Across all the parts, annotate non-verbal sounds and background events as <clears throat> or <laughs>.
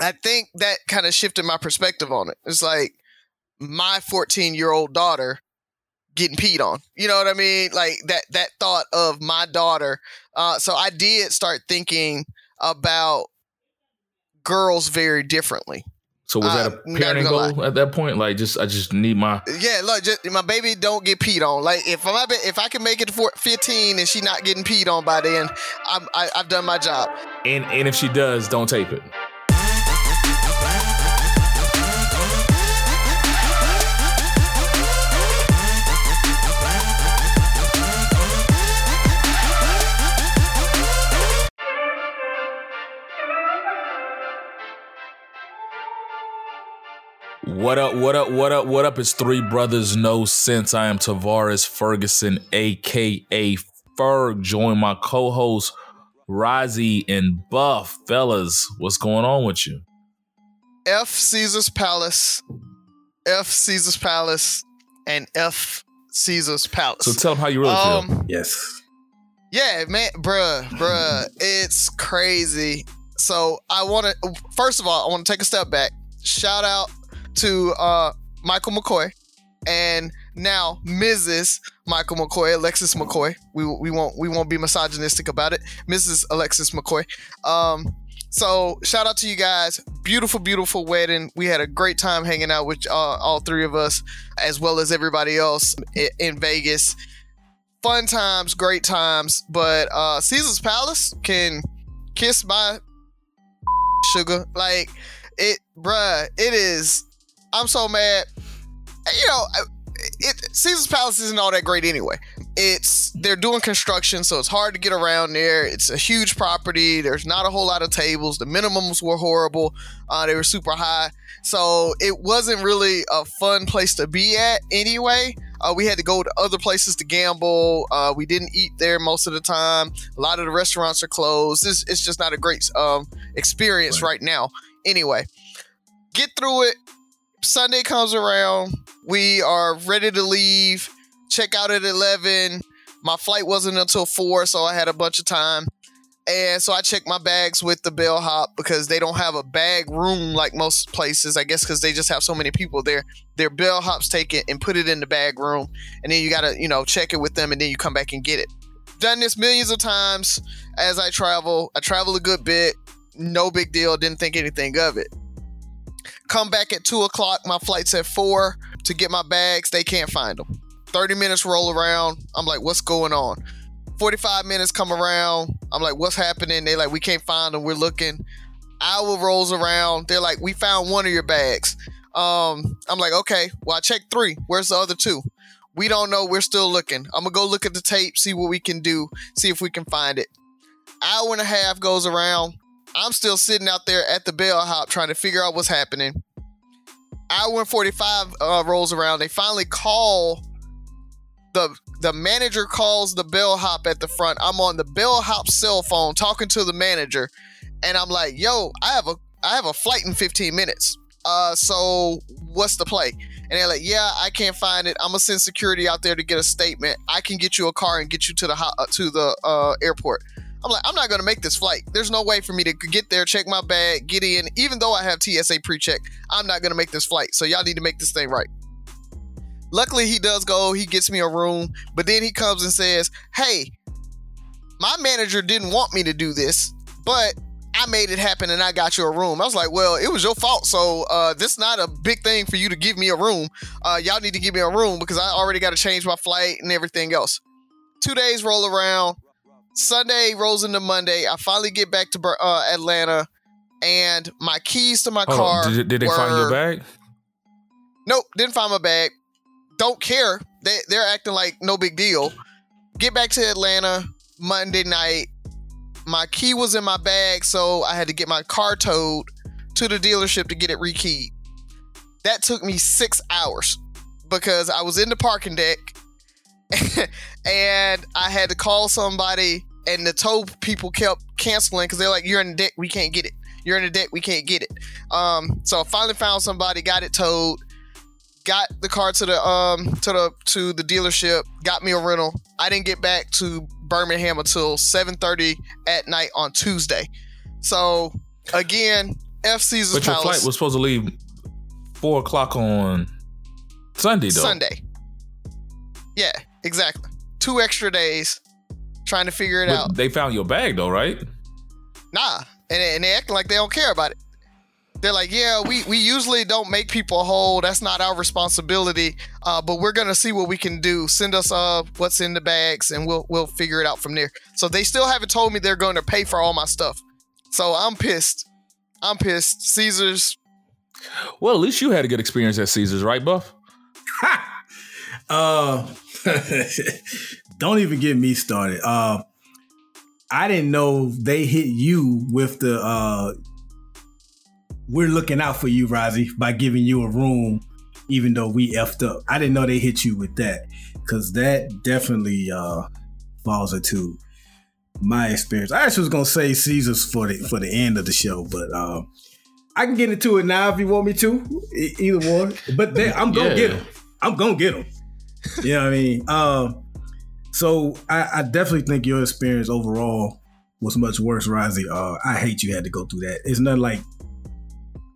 I think that kind of shifted my perspective on it. It's like my 14 year old daughter getting peed on. You know what I mean? Like that that thought of my daughter. Uh, so I did start thinking about girls very differently. So was that a Uh, parenting goal at that point? Like, just I just need my Yeah, look, just, my baby don't get peed on. Like if ba- if I can make it for 15 and she not getting peed on by then, I'm, I, I've done my job. and and if she does, don't tape it. What up, what up, what up, what up? It's Three Brothers No Sense. I am Tavares Ferguson, aka Ferg. Join my co-host Rozzy and Buff. Fellas, what's going on with you? F Caesar's Palace, F Caesar's Palace, and F Caesar's Palace. So tell them how you really feel. um, Yes. Yeah, man, bruh, bruh, it's crazy. So I want to first of all, I want to take a step back. Shout out to uh, Michael McCoy and now Mrs. Michael McCoy, Alexis McCoy. We we won't we won't be misogynistic about it, Mrs. Alexis McCoy. Um, so shout out to you guys. Beautiful, beautiful wedding. We had a great time hanging out with uh, all three of us, as well as everybody else i- in Vegas fun times, great times, but uh Caesar's Palace can kiss my <laughs> sugar. Like it bruh, it is I'm so mad. You know, it Caesar's Palace isn't all that great anyway. It's they're doing construction, so it's hard to get around there. It's a huge property. There's not a whole lot of tables. The minimums were horrible. Uh, they were super high. So it wasn't really a fun place to be at anyway. Uh, we had to go to other places to gamble. Uh, we didn't eat there most of the time. A lot of the restaurants are closed. It's, it's just not a great um, experience right. now. Anyway, get through it. Sunday comes around. We are ready to leave. Check out at 11. My flight wasn't until 4, so I had a bunch of time. And so I checked my bags with the bellhop because they don't have a bag room like most places. I guess because they just have so many people there. Their bellhops take it and put it in the bag room, and then you gotta, you know, check it with them, and then you come back and get it. Done this millions of times as I travel. I travel a good bit. No big deal. Didn't think anything of it. Come back at two o'clock. My flight's at four to get my bags. They can't find them. 30 minutes roll around. I'm like, what's going on? 45 minutes come around. I'm like, what's happening? They like, we can't find them. We're looking. Hour rolls around. They're like, we found one of your bags. Um, I'm like, okay, well, I checked three. Where's the other two? We don't know. We're still looking. I'm gonna go look at the tape, see what we can do, see if we can find it. Hour and a half goes around. I'm still sitting out there at the bellhop trying to figure out what's happening. Hour and 45 uh, rolls around. They finally call the the manager calls the bellhop at the front. I'm on the bellhop cell phone talking to the manager, and I'm like, "Yo, I have a I have a flight in 15 minutes. Uh, so what's the play?" And they're like, "Yeah, I can't find it. I'm gonna send security out there to get a statement. I can get you a car and get you to the ho- uh, to the uh, airport." I'm like, I'm not gonna make this flight. There's no way for me to get there, check my bag, get in. Even though I have TSA pre-check, I'm not gonna make this flight. So y'all need to make this thing right. Luckily, he does go. He gets me a room, but then he comes and says, "Hey, my manager didn't want me to do this, but I made it happen and I got you a room." I was like, "Well, it was your fault. So uh, this is not a big thing for you to give me a room. Uh, y'all need to give me a room because I already got to change my flight and everything else." Two days roll around. Sunday rolls into Monday. I finally get back to uh, Atlanta, and my keys to my Hold car. on. Did, did they find your bag? Nope, didn't find my bag. Don't care. They they're acting like no big deal. Get back to Atlanta Monday night. My key was in my bag, so I had to get my car towed to the dealership to get it rekeyed. That took me six hours because I was in the parking deck <laughs> and I had to call somebody, and the tow people kept canceling because they're like, "You're in the deck, we can't get it. You're in the deck, we can't get it." Um, so I finally found somebody, got it towed, got the car to the um to the to the dealership, got me a rental. I didn't get back to Birmingham until 7:30 at night on Tuesday. So again, F Caesar's But your Palace flight was supposed to leave four o'clock on Sunday, though. Sunday. Yeah, exactly. Two extra days trying to figure it But out. they found your bag, though, right? Nah, and, and they acting like they don't care about it. They're like, yeah, we, we usually don't make people whole. That's not our responsibility. Uh, but we're gonna see what we can do. Send us uh what's in the bags, and we'll we'll figure it out from there. So they still haven't told me they're going to pay for all my stuff. So I'm pissed. I'm pissed. Caesars. Well, at least you had a good experience at Caesars, right, Buff? <laughs> uh, <laughs> don't even get me started. Uh, I didn't know they hit you with the uh, we're looking out for you, Rozzy, by giving you a room, even though we effed up. I didn't know they hit you with that because that definitely uh, falls into my experience. I actually was gonna say Caesars for the for the end of the show, but uh, I can get into it now if you want me to. Either one, but they, I'm gonna Yeah. get them. I'm gonna get them. You know what I mean? Um, so I, I definitely think your experience overall was much worse, Rozzy. Uh, I hate you had to go through that. It's not like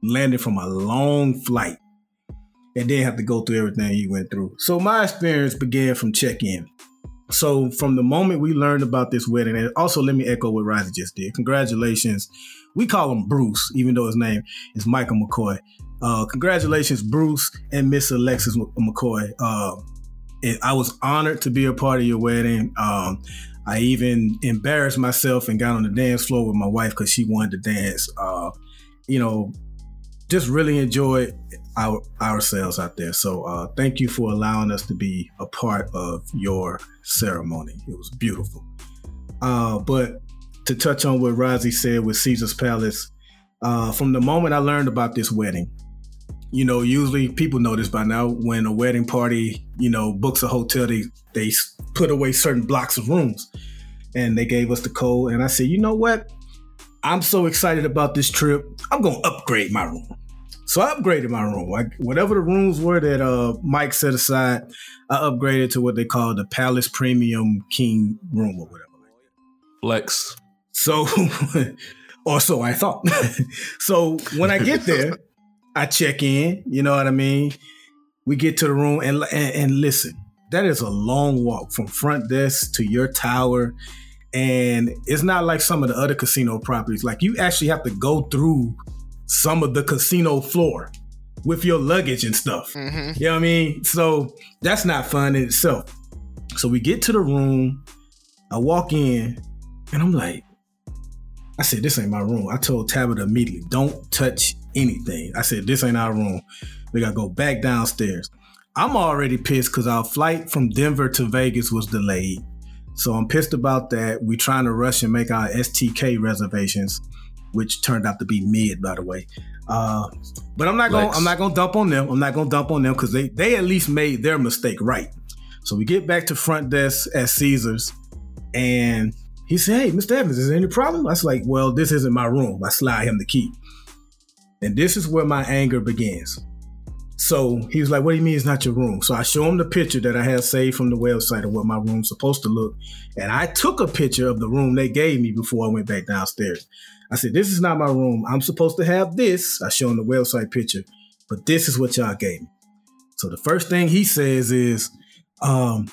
landing from a long flight and then have to go through everything you went through. So my experience began from check-in. So from the moment we learned about this wedding, and also let me echo what Rozzy just did. Congratulations. We call him Bruce, even though his name is Michael McCoy. Uh, congratulations, Bruce and Miss Alexis McCoy. Uh, it, I was honored to be a part of your wedding. Um, I even embarrassed myself and got on the dance floor with my wife because she wanted to dance. Uh, you know, just really enjoyed our ourselves out there. So uh, thank you for allowing us to be a part of your ceremony. It was beautiful. Uh, but to touch on what Rozzy said with Caesar's Palace, uh, from the moment I learned about this wedding, you know, usually people know this by now. When a wedding party, you know, books a hotel, they they put away certain blocks of rooms, and they gave us the code. And I said, you know what? I'm so excited about this trip. I'm gonna upgrade my room. So I upgraded my room. I, whatever the rooms were that uh, Mike set aside, I upgraded to what they call the Palace Premium King room or whatever. Flex. So, <laughs> or so I thought. <laughs> so when I get there, <laughs> I check in. You know what I mean? We get to the room and, and and listen. That is a long walk from front desk to your tower, and it's not like some of the other casino properties. Like you actually have to go through some of the casino floor with your luggage and stuff. hmm You know what I mean? So that's not fun in itself. So we get to the room. I walk in and I'm like, I said, this ain't my room. I told Tabitha immediately, don't touch anything. I said, this ain't our room. We gotta go back downstairs. I'm already pissed because our flight from Denver to Vegas was delayed. So I'm pissed about that. We're trying to rush and make our STK reservations, which turned out to be mid, by the way. Uh, but I'm not gonna Lex. I'm not gonna dump on them. I'm not gonna dump on them because they they at least made their mistake right. So we get back to front desk at Caesars, and he said, "Hey, Mr. Evans, is there any problem?" I was like, "Well, this isn't my room." I slide him the key, and this is where my anger begins. So he was like, "What do you mean it's not your room?" So I show him the picture that I had saved from the website of what my room's supposed to look, and I took a picture of the room they gave me before I went back downstairs. I said, "This is not my room. I'm supposed to have this." I show him the website picture, but this is what y'all gave me. So the first thing he says is, um,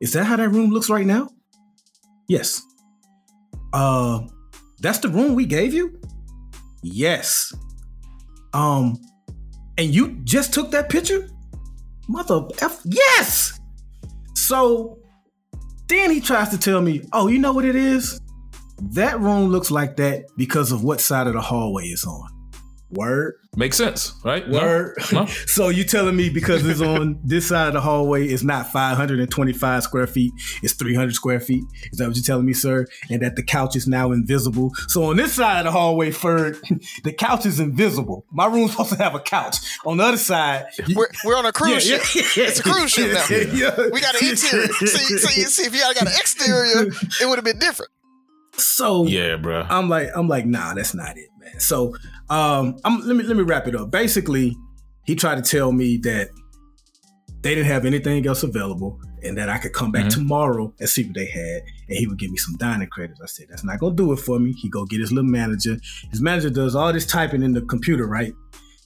"Is that how that room looks right now?" Yes. Uh, that's the room we gave you. Yes. Um, and you just took that picture, mother f. Yes. So then he tries to tell me, "Oh, you know what it is? That room looks like that because of what side of the hallway it's on." Word. Makes sense, right? Word. No? <laughs> so you telling me because it's on <laughs> this side of the hallway, it's not 525 square feet, it's 300 square feet. Is that what you're telling me, sir? And that the couch is now invisible. So on this side of the hallway, Ferg, <laughs> the couch is invisible. My room's supposed to have a couch. On the other side, We're, we're on a cruise Yeah, ship. yeah, yeah. It's a cruise ship now. Yeah. We got an interior. see, see, see, if you had got an exterior, it would have been different. So Yeah, bro. I'm like, I'm like, nah, that's not it, man. So, um, I'm let me let me wrap it up. Basically, he tried to tell me that they didn't have anything else available, and that I could come back Mhm. tomorrow and see what they had. and he would give me some dining credits. I said, that's not gonna do it for me. He go get his little manager. His manager does all this typing in the computer, right?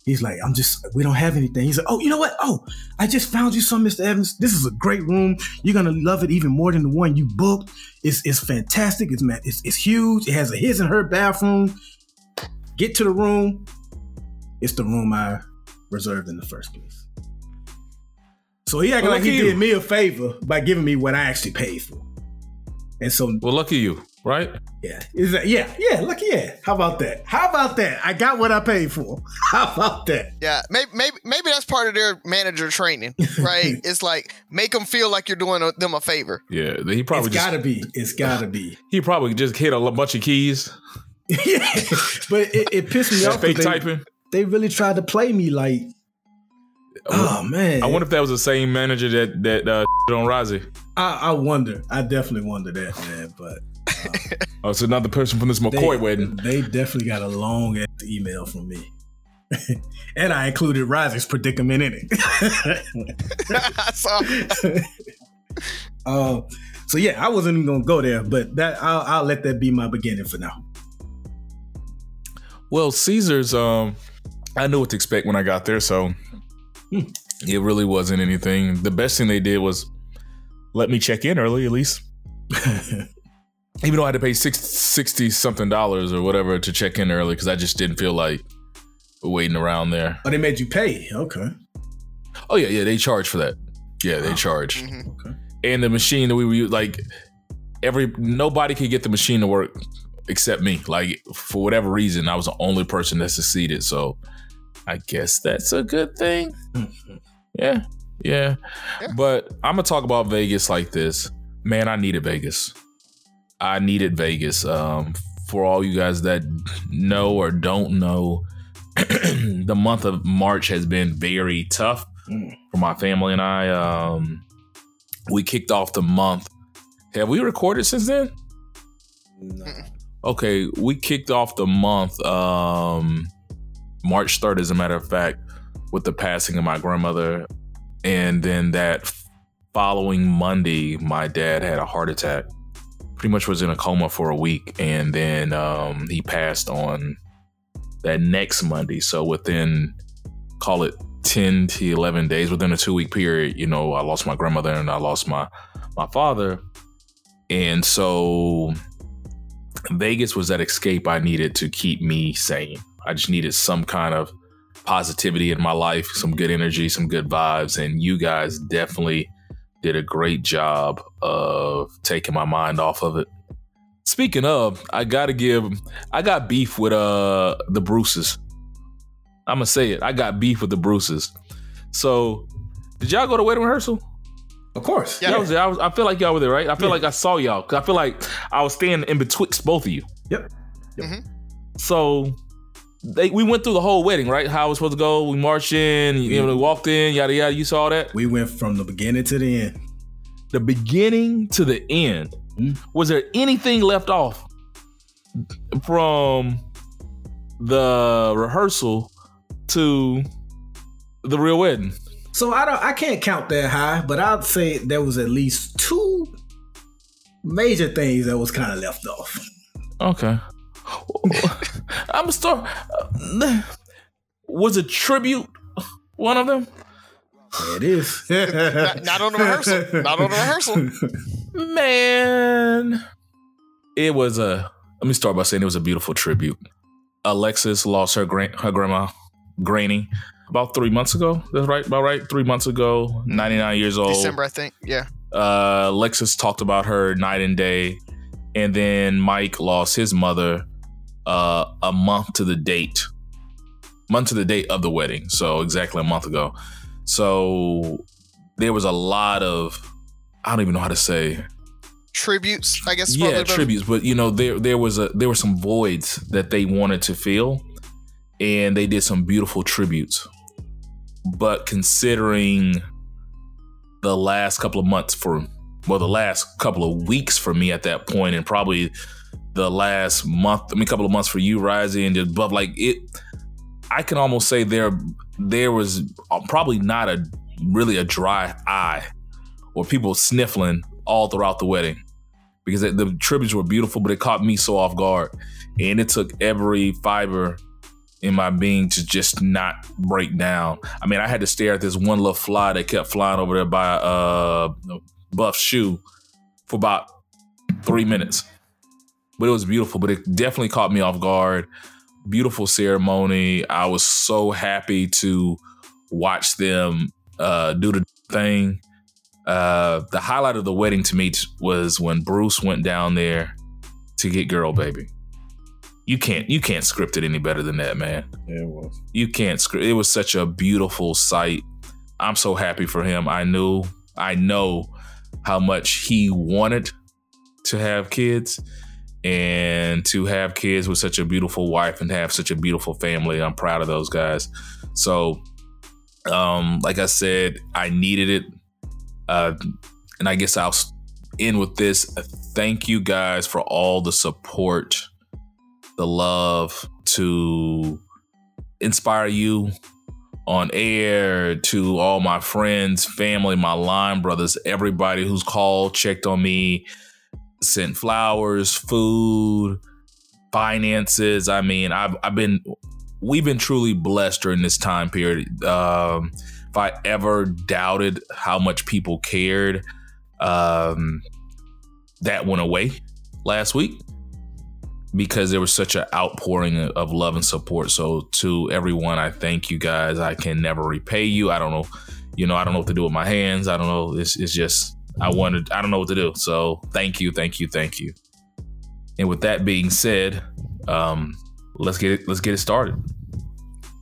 He's like, I'm just, we don't have anything. He's like, oh, you know what? Oh, I just found you some, Mr. Evans. This is a great room. You're gonna love it even more than the one you booked. It's it's fantastic. It's it's, it's huge. It has a his and her bathroom. Get to the room. It's the room I reserved in the first place. So he acted Well, like he did me a favor by giving me what I actually paid for. And so Well, lucky you, right? yeah, is that yeah, yeah, look, yeah. How about that? How about that? I got what I paid for. <laughs> How about that? Yeah, maybe maybe maybe that's part of their manager training, <laughs> right? it's like make them feel like you're doing them a favor. Yeah, he probably it's just gotta be. It's gotta be. <laughs> he probably just hit a bunch of keys, yeah. But it, it pissed me off. fake They, typing. they really tried to play me like, oh man. I wonder if that was the same manager that that uh, on Rozzy. I, I wonder. I definitely wonder that, man. But <laughs> Oh, it's another person from this they, McCoy wedding. they definitely got a long ass email from me. <laughs> and I included Rozzy's predicament in it. <laughs> so um, so yeah, I wasn't even gonna go there, but that I'll, I'll let that be my beginning for now. Well, Caesars, um, I knew what to expect when I got there, so Hmm. it really wasn't anything. The best thing they did was let me check in early, at least. Even though I had to pay six, 60 something dollars or whatever to check in early because I just didn't feel like waiting around there. oh, they made you pay. Okay. Oh, yeah, yeah, they charge for that. Yeah, they Oh. charge. mhm. Okay. and the machine that we were like every nobody could get the machine to work except me like for whatever reason i was the only person that succeeded so i guess that's a good thing <laughs> yeah yeah, Yeah. but i'm gonna talk about vegas like this man i needed vegas i needed vegas um for all you guys that know or don't know <clears throat> the month of march has been very tough for my family and i um we kicked off the month. Have we recorded since then? Nah. Okay, we kicked off the month um March 3rd as a matter of fact with the passing of my grandmother and then that following Monday my dad had a heart attack. Pretty much was in a coma for a week and then um he passed on that next Monday. So within call it 10 to 11 days within a two week period you know i lost my grandmother and i lost my my father and so vegas was that escape i needed to keep me sane i just needed some kind of positivity in my life some good energy some good vibes and you guys definitely did a great job of taking my mind off of it speaking of i gotta give i got beef with uh the bruces I'm gonna say it. I got beef with the Bruces. So, did y'all go to wedding rehearsal? Of course. Yeah. Y'all was there. I, was, I feel like y'all were there, right? I feel Yeah. like I saw y'all. Cause I feel like I was standing in betwixt both of you. Yep. So, they we went through the whole wedding, right? How it was supposed to go. We marched in. You know, we walked in. Yada yada. You saw that. We went from the beginning to the end. The beginning to the end. Mhm. Was there anything left off from the rehearsal to the real wedding? So I don't I can't count that high, but I'd say there was at least two major things that was kind of left off. Okay. <laughs> I'm a star. Was a tribute one of them? It is. <laughs> not, not on the rehearsal. Not on the rehearsal. Man, it was a. Let me start by saying it was a beautiful tribute. Alexis lost her gran- her grandma, Granny, about three months ago. That's right, about right. Three months ago, 99 years old. December, I think. Yeah. uh, Lexus talked about her night and day, and then Mike lost his mother uh, a month to the date, month to the date of the wedding. So exactly a month ago. So there was a lot of I don't even know how to say Tributes, I guess. yeah tributes, but you know there there was a there were some voids that they wanted to fill, and they did some beautiful tributes. But considering the last couple of months for well the last couple of weeks for me at that point and probably the last month I mean a couple of months for you rising and just above like it I can almost say there there was uh, probably not a really a dry eye or people sniffling all throughout the wedding because it, the tributes were beautiful, but it caught me so off guard, and it took every fiber in my being to just not break down. I mean, I had to stare at this one little fly that kept flying over there by uh Buff's shoe for about three minutes. But it was beautiful, but it definitely caught me off guard. Beautiful ceremony. I was so happy to watch them uh, do the thing. Uh, the highlight of the wedding to me was when Bruce went down there to get girl baby. You can't you can't script it any better than that, man. Yeah, it was. You can't script. It was such a beautiful sight. I'm so happy for him. I knew, I know how much he wanted to have kids and to have kids with such a beautiful wife and have such a beautiful family. I'm proud of those guys. So, um, like I said, I needed it. Uh, and I guess I'll end with this. Thank you guys for all the support, the love to inspire you on air, to all my friends, family, my line brothers, everybody who's called, checked on me, sent flowers, food, finances. I mean, I've I've been we've been truly blessed during this time period. Um, if I ever doubted how much people cared, um, that went away last week because there was such an outpouring of love and support. So to everyone, I thank you guys. I can never repay you. I don't know, you know, I don't know what to do with my hands. I don't know. It's, it's just I wanted. I don't know what to do. So thank you, thank you, thank you. And with that being said, um, let's get it. Let's get it started.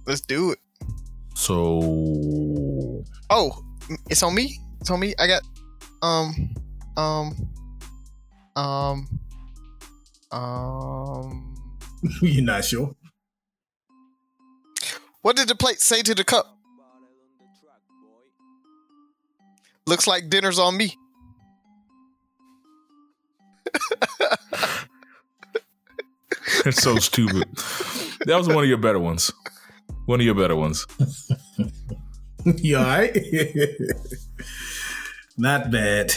Let's do it. So, Oh, it's on me. It's on me. I got um um um um <laughs> You're not sure? what did the plate say to the cup? Looks like dinner's on me. it's so stupid. That was one of your better ones. One of your better ones. <laughs> you all right? not bad.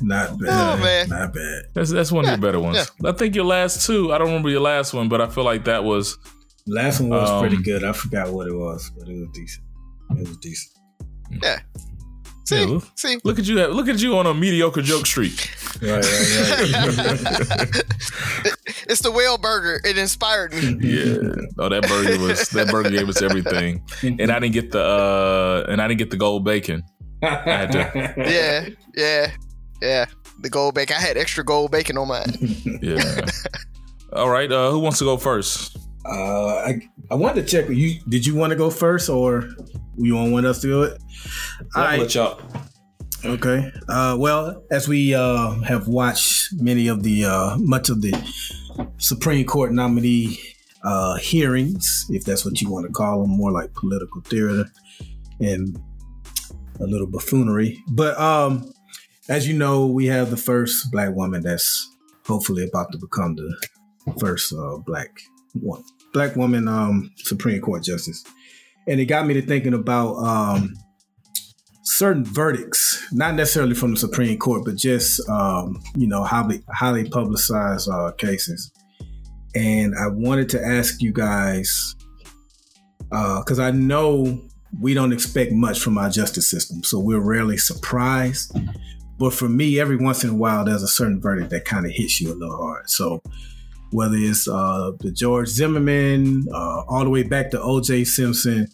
Not bad. Oh, man. Not bad. That's that's one of your better ones. I think your last two. I don't remember your last one, but I feel like that was Last one was Um, pretty good. I forgot what it was, but it was decent. It was decent. See, Yeah, look- see. look at you. Look at you on a mediocre joke streak. Right, right, right. <laughs> it's the whale burger. It inspired me. Yeah. Oh, that burger was that burger gave us everything, and I didn't get the uh and I didn't get the gold bacon. had Yeah, yeah, yeah. The gold bacon. I had extra gold bacon on mine. Yeah. <laughs> All right. Uh, who wants to go first? Uh, I I wanted to check with you. Did you want to go first, or you want us to do it? All right. y'all. Okay. Uh, well, as we uh, have watched many of the uh, much of the Supreme Court nominee uh, hearings, if that's what you want to call them, more like political theater and a little buffoonery. But um, as you know, we have the first black woman that's hopefully about to become the first uh, black one, black woman um, Supreme Court justice, and it got me to thinking about. Um, certain verdicts, not necessarily from the Supreme Court, but just um, you know highly highly publicized uh, cases. And I wanted to ask you guys because I know we don't expect much from our justice system, so we're rarely surprised. But for me, every once in a while, there's a certain verdict that kind of hits you a little hard. So whether it's uh, the George Zimmerman, uh, all the way back to O.J. Simpson,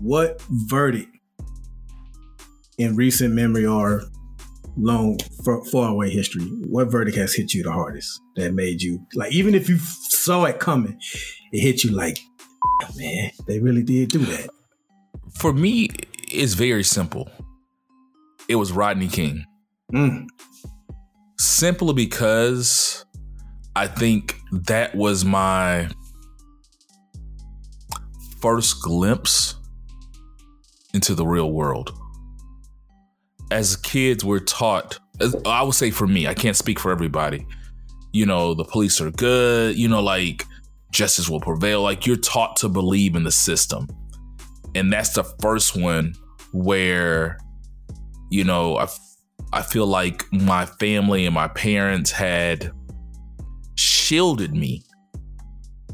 what verdict in recent memory or long far, far away history what verdict has hit you the hardest that made you like even if you saw it coming it hit you like man they really did do that For me, it's very simple. It was Rodney King. Mm. simply because I think that was my first glimpse into the real world. As kids, we're taught, I would say for me, I can't speak for everybody. You know, the police are good, you know, like justice will prevail. Like you're taught to believe in the system. And that's the first one where, you know, I I feel like my family and my parents had shielded me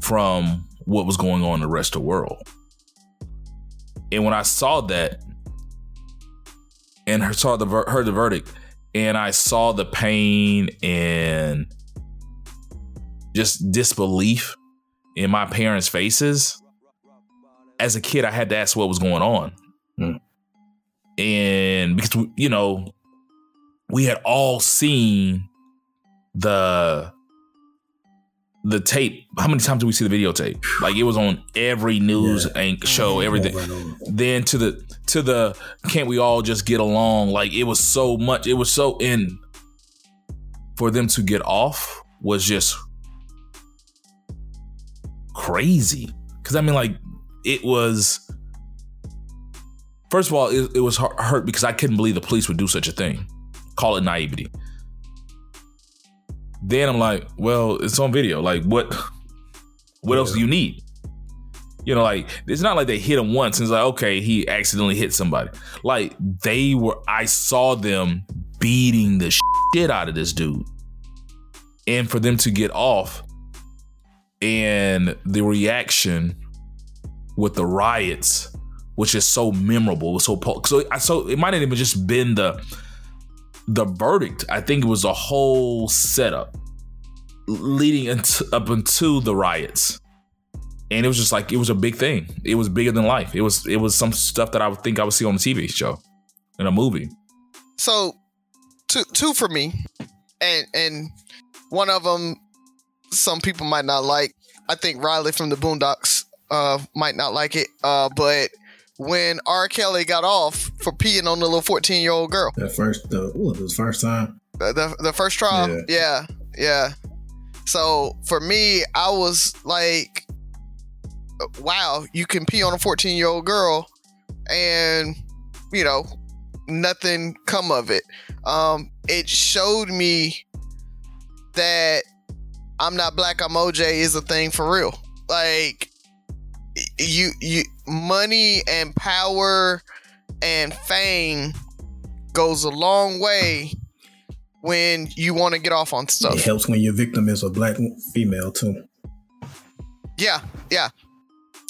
from what was going on in the rest of the world. And when I saw that and her, saw the heard the verdict, and I saw the pain and just disbelief in my parents' faces. As a kid, I had to ask what was going on. Mm. And because, you know, we had all seen the the tape. How many times did we see the videotape? Like it was on every news yeah. show, mm-hmm. everything. Then to the to the can't we all just get along? Like it was so much. It was so in for them to get off was just crazy. Cause I mean, like it was. First of all, it, it was hurt because I couldn't believe the police would do such a thing. Call it naivety. Then I'm like, well, it's on video. Like, what? What yeah. else do you need? You know, like it's not like they hit him once and it's like, okay, he accidentally hit somebody. Like they were, I saw them beating the shit out of this dude, and for them to get off, and the reaction with the riots, which is so memorable, so so so it might not even just been the the verdict, I think it was a whole setup leading into, up into the riots. And it was just like it was a big thing. It was bigger than life. It was it was some stuff that I would think I would see on a TV show, in a movie. So, two two for me, and and one of them, some people might not like. I think Riley from the Boondocks uh, might not like it, uh, but when R. Kelly got off for peeing on the little 14 year old girl. That first, the, what, was first time? The, the, the first trial? Yeah. yeah. Yeah. So for me, I was like, wow, you can pee on a 14 year old girl and, you know, nothing come of it. Um, it showed me that I'm not black, I'm OJ is a thing for real. Like, you you money and power and fame goes a long way when you want to get off on stuff. It helps when your victim is a black female too. Yeah, yeah.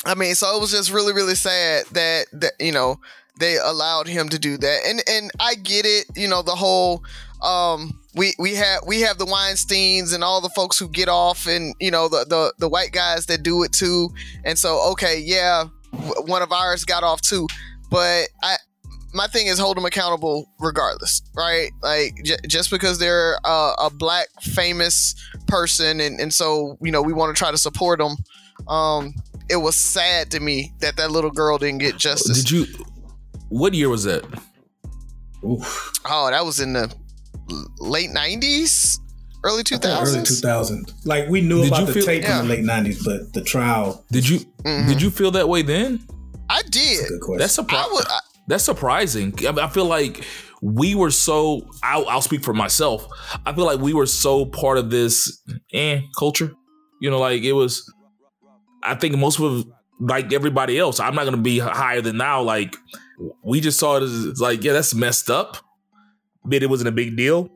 I mean, so it was just really, really sad that that you know they allowed him to do that, and and I get it. You know, the whole um we we have we have the Weinstein's and all the folks who get off, and you know the the the white guys that do it too. And so, okay, yeah, one of ours got off too, but I my thing is hold them accountable regardless, right? Like j- just because they're uh, a black famous person, and and so you know we want to try to support them. Um, it was sad to me that that little girl didn't get justice. Did you? What year was that? Oof. Oh, that was in the late '90s, early 2000s. Early 2000. Like we knew did about the feel, tape yeah. in the late '90s, but the trial. Did you mm-hmm. did you feel that way then? I did. That's, That's surprising. That's surprising. I feel like we were so. I'll, I'll, speak for myself. I feel like we were so part of this eh culture. You know, like it was. I think most of like everybody else. I'm not gonna be higher than now. Like we just saw it as like, yeah, that's messed up that it wasn't a big deal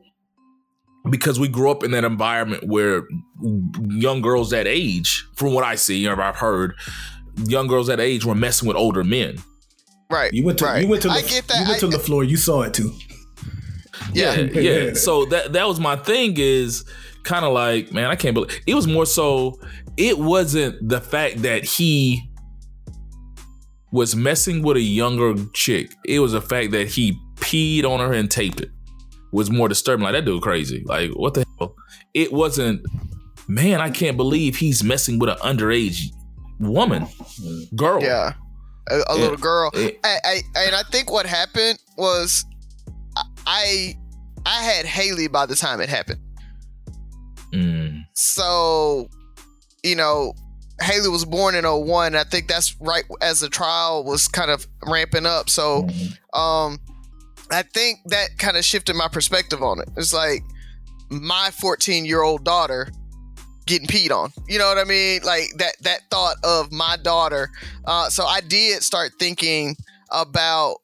because we grew up in that environment where young girls that age, from what I see or I've heard, young girls that age were messing with older men. Right. You went to right. you went to the, I get that. you went to the floor. You saw it too. Yeah, yeah. So that that was my thing. Is kind of like, man, I can't believe it was more so. It wasn't the fact that he was messing with a younger chick. It was the fact that he peed on her and taped it was more disturbing. Like that dude crazy. Like what the hell? It wasn't. Man, I can't believe he's messing with an underage woman, girl. Yeah, a, a little girl. It, I, I, and I think what happened was, I, I had Haley by the time it happened. Mm. So, you know, Haley was born in 01. I think that's right as the trial was kind of ramping up. So, mm-hmm. um, I think that kind of shifted my perspective on it. It's like my 14 year old daughter getting peed on. You know what I mean? Like that that thought of my daughter. Uh, so I did start thinking about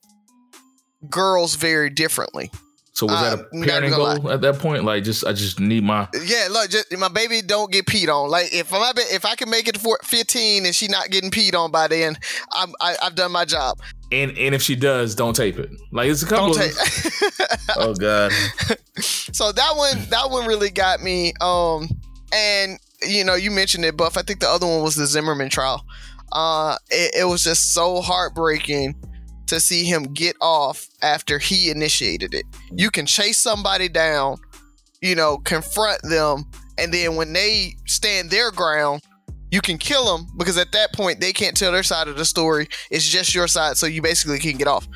girls very differently. So was Uh, that a not parenting goal at that point? Like, just I just need my Yeah, look, just, my baby don't get peed on. Like if my if I can make it to 15 and she not getting peed on by then, I'm, I, I've done my job. And and if she does, don't tape it. Like it's a couple. Don't of, take. <laughs> oh god. so that one that one really got me. Um, and you know you mentioned it, Buff. I think the other one was the Zimmerman trial. Uh, it, it was just so heartbreaking to see him get off after he initiated it. You can chase somebody down, you know, confront them, and then when they stand their ground, you can kill them because at that point they can't tell their side of the story. It's just your side, so you basically can get off.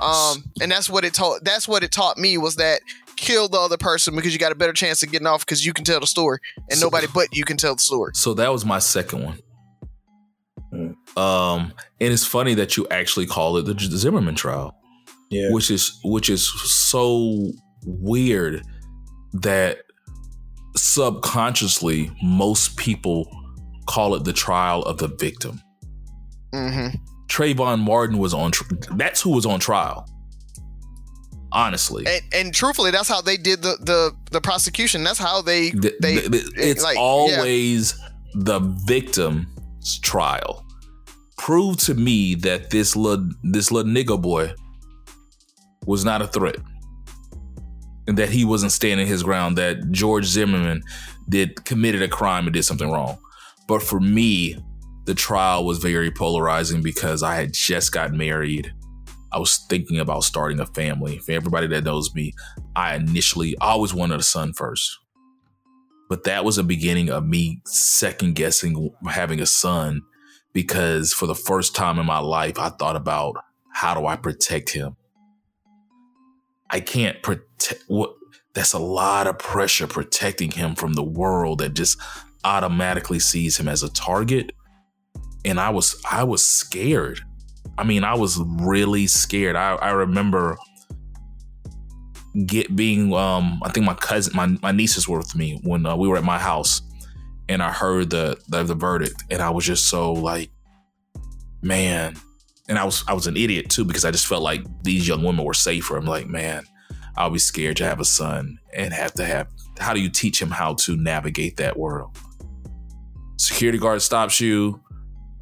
Um, and that's what it taught. That's what it taught me was that kill the other person because you got a better chance of getting off because you can tell the story, and So- nobody but you can tell the story. So that was my second one. Um, and it's funny that you actually call it the Zimmerman trial. Yeah. which is which is so weird that subconsciously most people call it the trial of the victim. hmm Trayvon Martin was on. Tr- that's who was on trial. Honestly, And, and truthfully, that's how they did the the, the prosecution. That's how they Th- they th- th- it's like, yeah. always the victim's trial. Prove to me that this little this little nigga boy was not a threat, and that he wasn't standing his ground. That George Zimmerman did committed a crime and did something wrong. But for me, the trial was very polarizing because I had just got married. I was thinking about starting a family. For everybody that knows me, I initially always wanted a son first. But that was a beginning of me second guessing having a son because for the first time in my life, I thought about how do I protect him? I can't protect what that's a lot of pressure protecting him from the world that just automatically sees him as a target. And I was I was scared. I mean, I was really scared. I, I remember get being um I think my cousin my, my nieces were with me when uh, we were at my house and I heard the, the the verdict and I was just so like man and I was I was an idiot too because I just felt like these young women were safer. I'm like, man, I'll be scared to have a son and have to have how do you teach him how to navigate that world? Security guard stops you.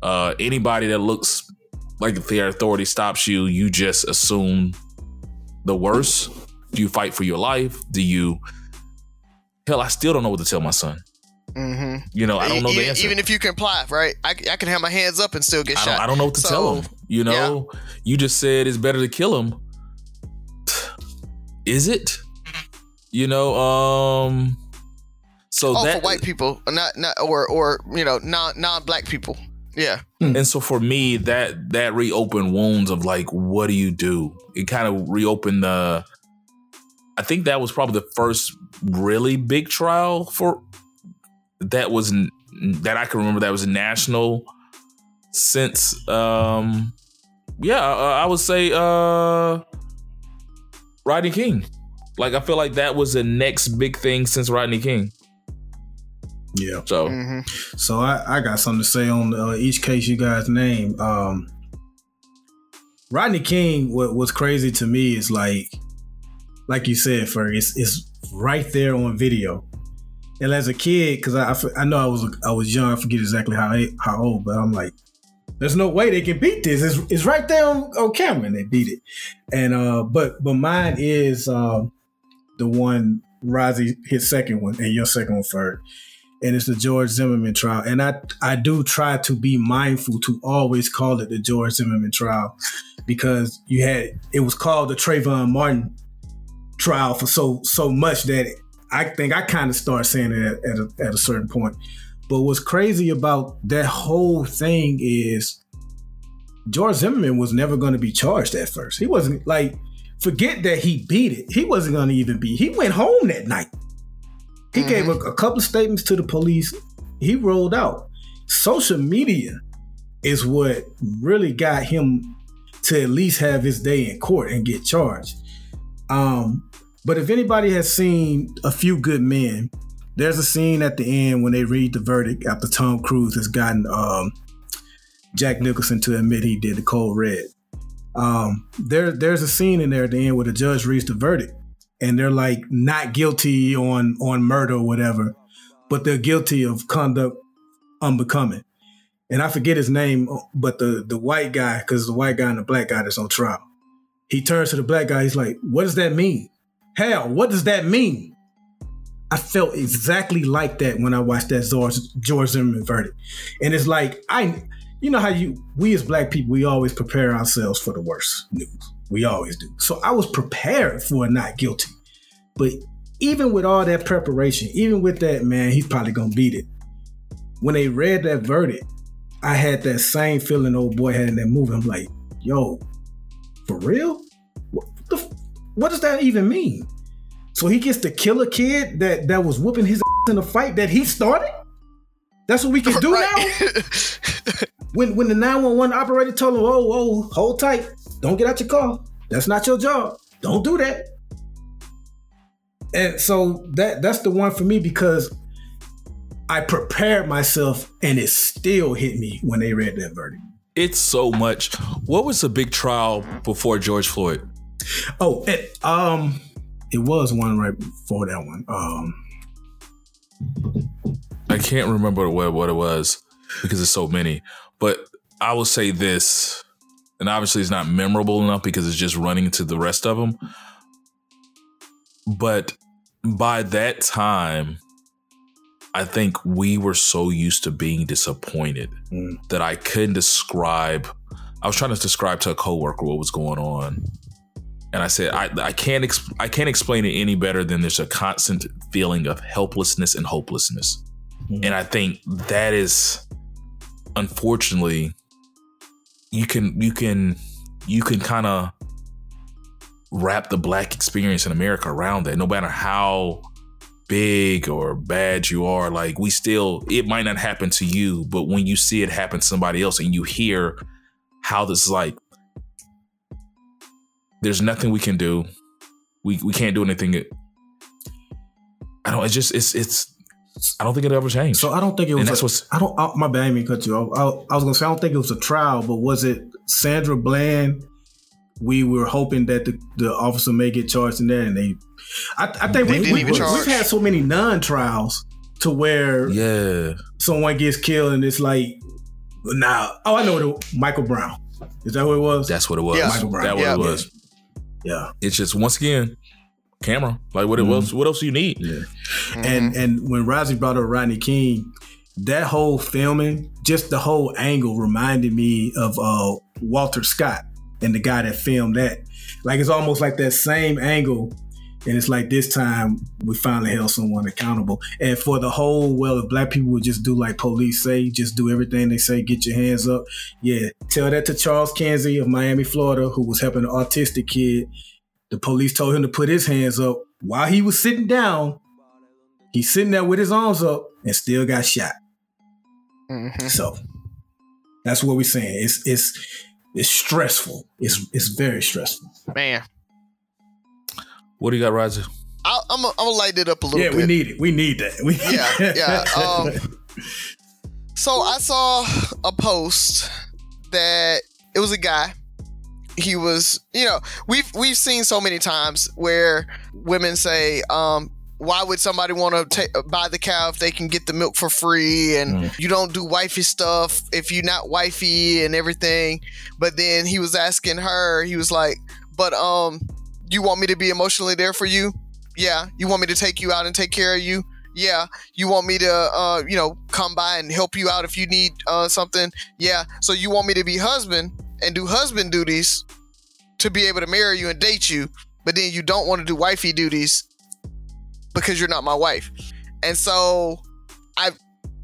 Uh, anybody that looks like the authority stops you, you just assume the worst. Do you fight for your life? Do you? Hell, I still don't know what to tell my son. hmm You know, I don't know the answer. even if you comply, right? I, I can have my hands up and still get I shot. I don't know what to tell So, him. You know, you just said it's better to kill him. Is it? You know, um. So oh, that for white people, not not or or you know non non black people. Yeah. And so for me, that that reopened wounds of like, what do you do? It kind of reopened the. I think that was probably the first really big trial for that was n- that I can remember that was national since um yeah uh, I would say uh Rodney King like I feel like that was the next big thing since Rodney King Yeah. so hmm So I, I got something to say on uh, each case you guys name. Um, Rodney King, what was crazy to me is like, like you said, Ferg, it's, it's right there on video. And as a kid, because I I know I was I was young, I forget exactly how how old, but I'm like, there's no way they can beat this. It's, it's right there on, on camera, and they beat it. And uh, but but mine is um, the one Rozzy his second one, and your second one, Ferg and it's the George Zimmerman trial. And I I do try to be mindful to always call it the George Zimmerman trial because you had it was called the Trayvon Martin trial for so so much that I think I kind of start saying it at, at, a, at a certain point. But what's crazy about that whole thing is George Zimmerman was never going to be charged at first. He wasn't like forget that he beat it. He wasn't going to even be. He went home that night. He gave a, a couple of statements to the police. He rolled out. Social media is what really got him to at least have his day in court and get charged. Um, but if anybody has seen A Few Good Men, there's a scene at the end when they read the verdict after Tom Cruise has gotten um, Jack Nicholson to admit he did the code red. Um, there, there's a scene in there at the end where the judge reads the verdict, and they're like not guilty on on murder or whatever, but they're guilty of conduct unbecoming. And I forget his name, uh, but the the white guy, because the white guy and the black guy that's on trial. He turns to the black guy. He's like, "What does that mean? Hell, what does that mean?" I felt exactly like that when I watched that George, George Zimmerman verdict, and it's like I, you know how you we as black people we always prepare ourselves for the worst news. We always do. So I was prepared for not guilty, but even with all that preparation, even with that, man, he's probably gonna beat it. When they read that verdict, I had that same feeling old boy had in that movie. I'm like, yo, for real? What, the, what does that even mean? So he gets to kill a kid that that was whooping his ass in a fight that he started. That's what we can <laughs> do right. now. <laughs> when when the nine one one operator told him, "Oh, oh, hold tight, don't get out your car. That's not your job. Don't do that." And so that that's the one for me because I prepared myself and it still hit me when they read that verdict. It's so much. What was the big trial before George Floyd? Oh, it, um, it was one right before that one. Um, I can't remember what what it was because there's so many. But I will say this, and obviously it's not memorable enough because it's just running into the rest of them. But by that time, I think we were so used to being disappointed mm. that I couldn't describe. I was trying to describe to a coworker what was going on, and I said I, I can't exp- I can't explain it any better than there's a constant feeling of helplessness and hopelessness, mm. and I think that is unfortunately you can you can you can kind of wrap the black experience in America around that, no matter how big or bad you are, like we still, it might not happen to you, but when you see it happen to somebody else and you hear how this is like, there's nothing we can do. We we can't do anything. I don't. It's just it's it's. I don't think it ever changed. So I don't think it was. And that's a, what's. I don't. I, my bad. I mean, cut you off. I, I was gonna say I don't think it was a trial, but was it Sandra Bland? We were hoping that the, the officer may get charged in that, and they I, I think we, we, have had so many non trials to where yeah someone gets killed and it's like now oh I know what it, Michael Brown is that what it was that's what it was yeah. Michael Brown that what yeah. it was yeah it's just once again camera like what mm-hmm. else what else do you need yeah mm-hmm. and and when Rozzy brought up Rodney King that whole filming just the whole angle reminded me of uh, Walter Scott and the guy that filmed that like it's almost like that same angle and it's like this time we finally held someone accountable. And for the whole, well, if black people would just do like police say, just do everything they say, get your hands up. Yeah, tell that to Charles Kinsey of Miami, Florida, who was helping an autistic kid. The police told him to put his hands up while he was sitting down. He's sitting there with his arms up and still got shot. Mm-hmm. So that's what we're saying. It's it's it's stressful. It's it's very stressful. Man, what do you got, Roger? I, am gonna light it up a little bit. yeah, bit. we need it. We need that. We yeah, <laughs> yeah. Um, <laughs> so I saw a post that it was a guy. He was, you know, we've we've seen so many times where women say, um, why would somebody want to buy the cow if they can get the milk for free and mm. you don't do wifey stuff if you're not wifey and everything but then he was asking her he was like but um you want me to be emotionally there for you? Yeah. You want me to take you out and take care of you? Yeah. You want me to, uh, you know, come by and help you out if you need uh, something? Yeah. So you want me to be husband and do husband duties to be able to marry you and date you, but then you don't want to do wifey duties because you're not my wife. And so I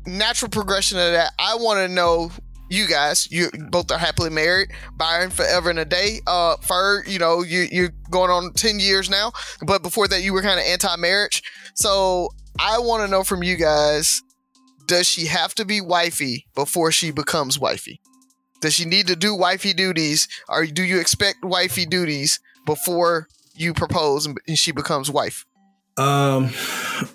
natural progression of that, I want to know you guys, you both are happily married. Byron, forever and a day. Uh, Ferg, you know, you you're going on ten years now, but before that, you were kind of anti-marriage. So I want to know from you guys: Does she have to be wifey before she becomes wifey? Does she need to do wifey duties, or do you expect wifey duties before you propose and she becomes wife? Um,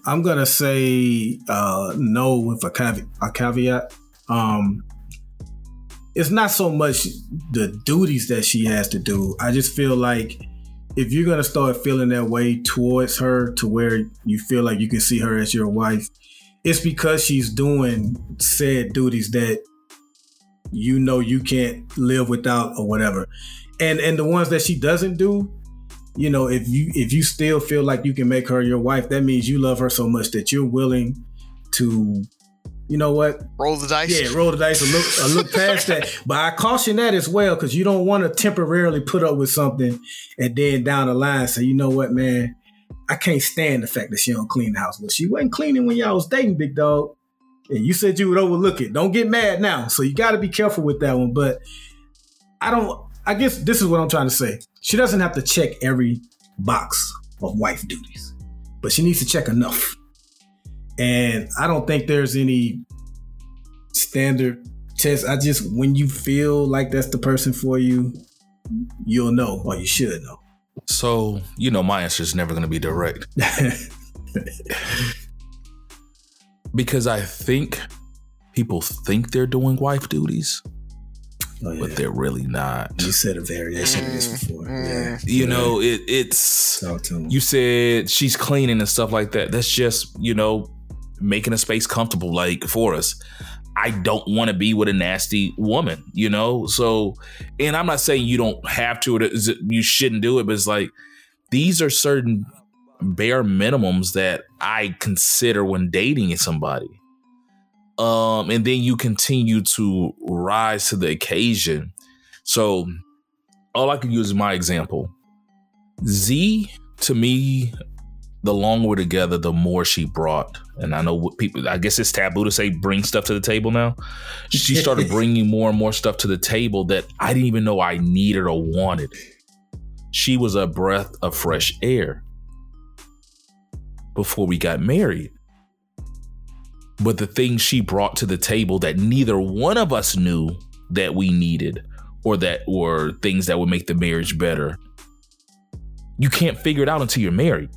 I'm gonna say uh, no with a caveat. A caveat. Um, it's not so much the duties that she has to do. I just feel like if you're gonna start feeling that way towards her to where you feel like you can see her as your wife, it's because she's doing said duties that you know you can't live without or whatever. And and the ones that she doesn't do, you know, if you if you still feel like you can make her your wife, that means you love her so much that you're willing to you know what? Roll the dice. Yeah, roll the dice and look, look past that. But I caution that as well because you don't want to temporarily put up with something and then down the line say, you know what, man, I can't stand the fact that she don't clean the house. Well, she wasn't cleaning when y'all was dating, big dog. And you said you would overlook it. Don't get mad now. So you got to be careful with that one. But I don't. I guess this is what I'm trying to say. She doesn't have to check every box of wife duties, but she needs to check enough. And I don't think there's any standard test. I just, when you feel like that's the person for you, you'll know or you should know. So, you know, my answer is never going to be direct. <laughs> because I think people think they're doing wife duties, oh, yeah. but they're really not. You said a variation of this before. Mm, yeah. You know, it, it's, you said she's cleaning and stuff like that. That's just, you know, making a space comfortable like for us. I don't want to be with a nasty woman, you know? So, and I'm not saying you don't have to, or you shouldn't do it, but it's like these are certain bare minimums that I consider when dating somebody. Um, and then you continue to rise to the occasion. So, all I can use is my example. Z to me the longer we're together, the more she brought. And I know what people, I guess it's taboo to say bring stuff to the table now. She started <laughs> bringing more and more stuff to the table that I didn't even know I needed or wanted. She was a breath of fresh air before we got married. But the things she brought to the table that neither one of us knew that we needed or that were things that would make the marriage better, you can't figure it out until you're married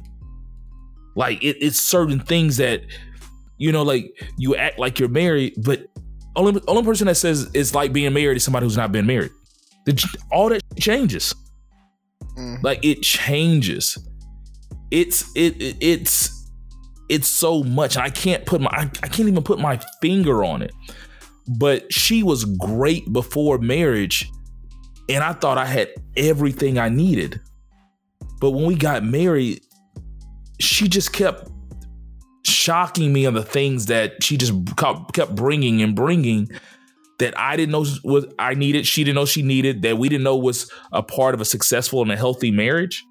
like it, it's certain things that you know, like you act like you're married, but only only person that says it's like being married is somebody who's not been married. The, all that changes. Mm. Like it changes. It's it, it it's it's so much. I can't put my I, I can't even put my finger on it. But she was great before marriage, and I thought I had everything I needed. But when we got married, she just kept shocking me on the things that she just kept bringing and bringing that I didn't know was I needed, she didn't know she needed, that we didn't know was a part of a successful and a healthy marriage.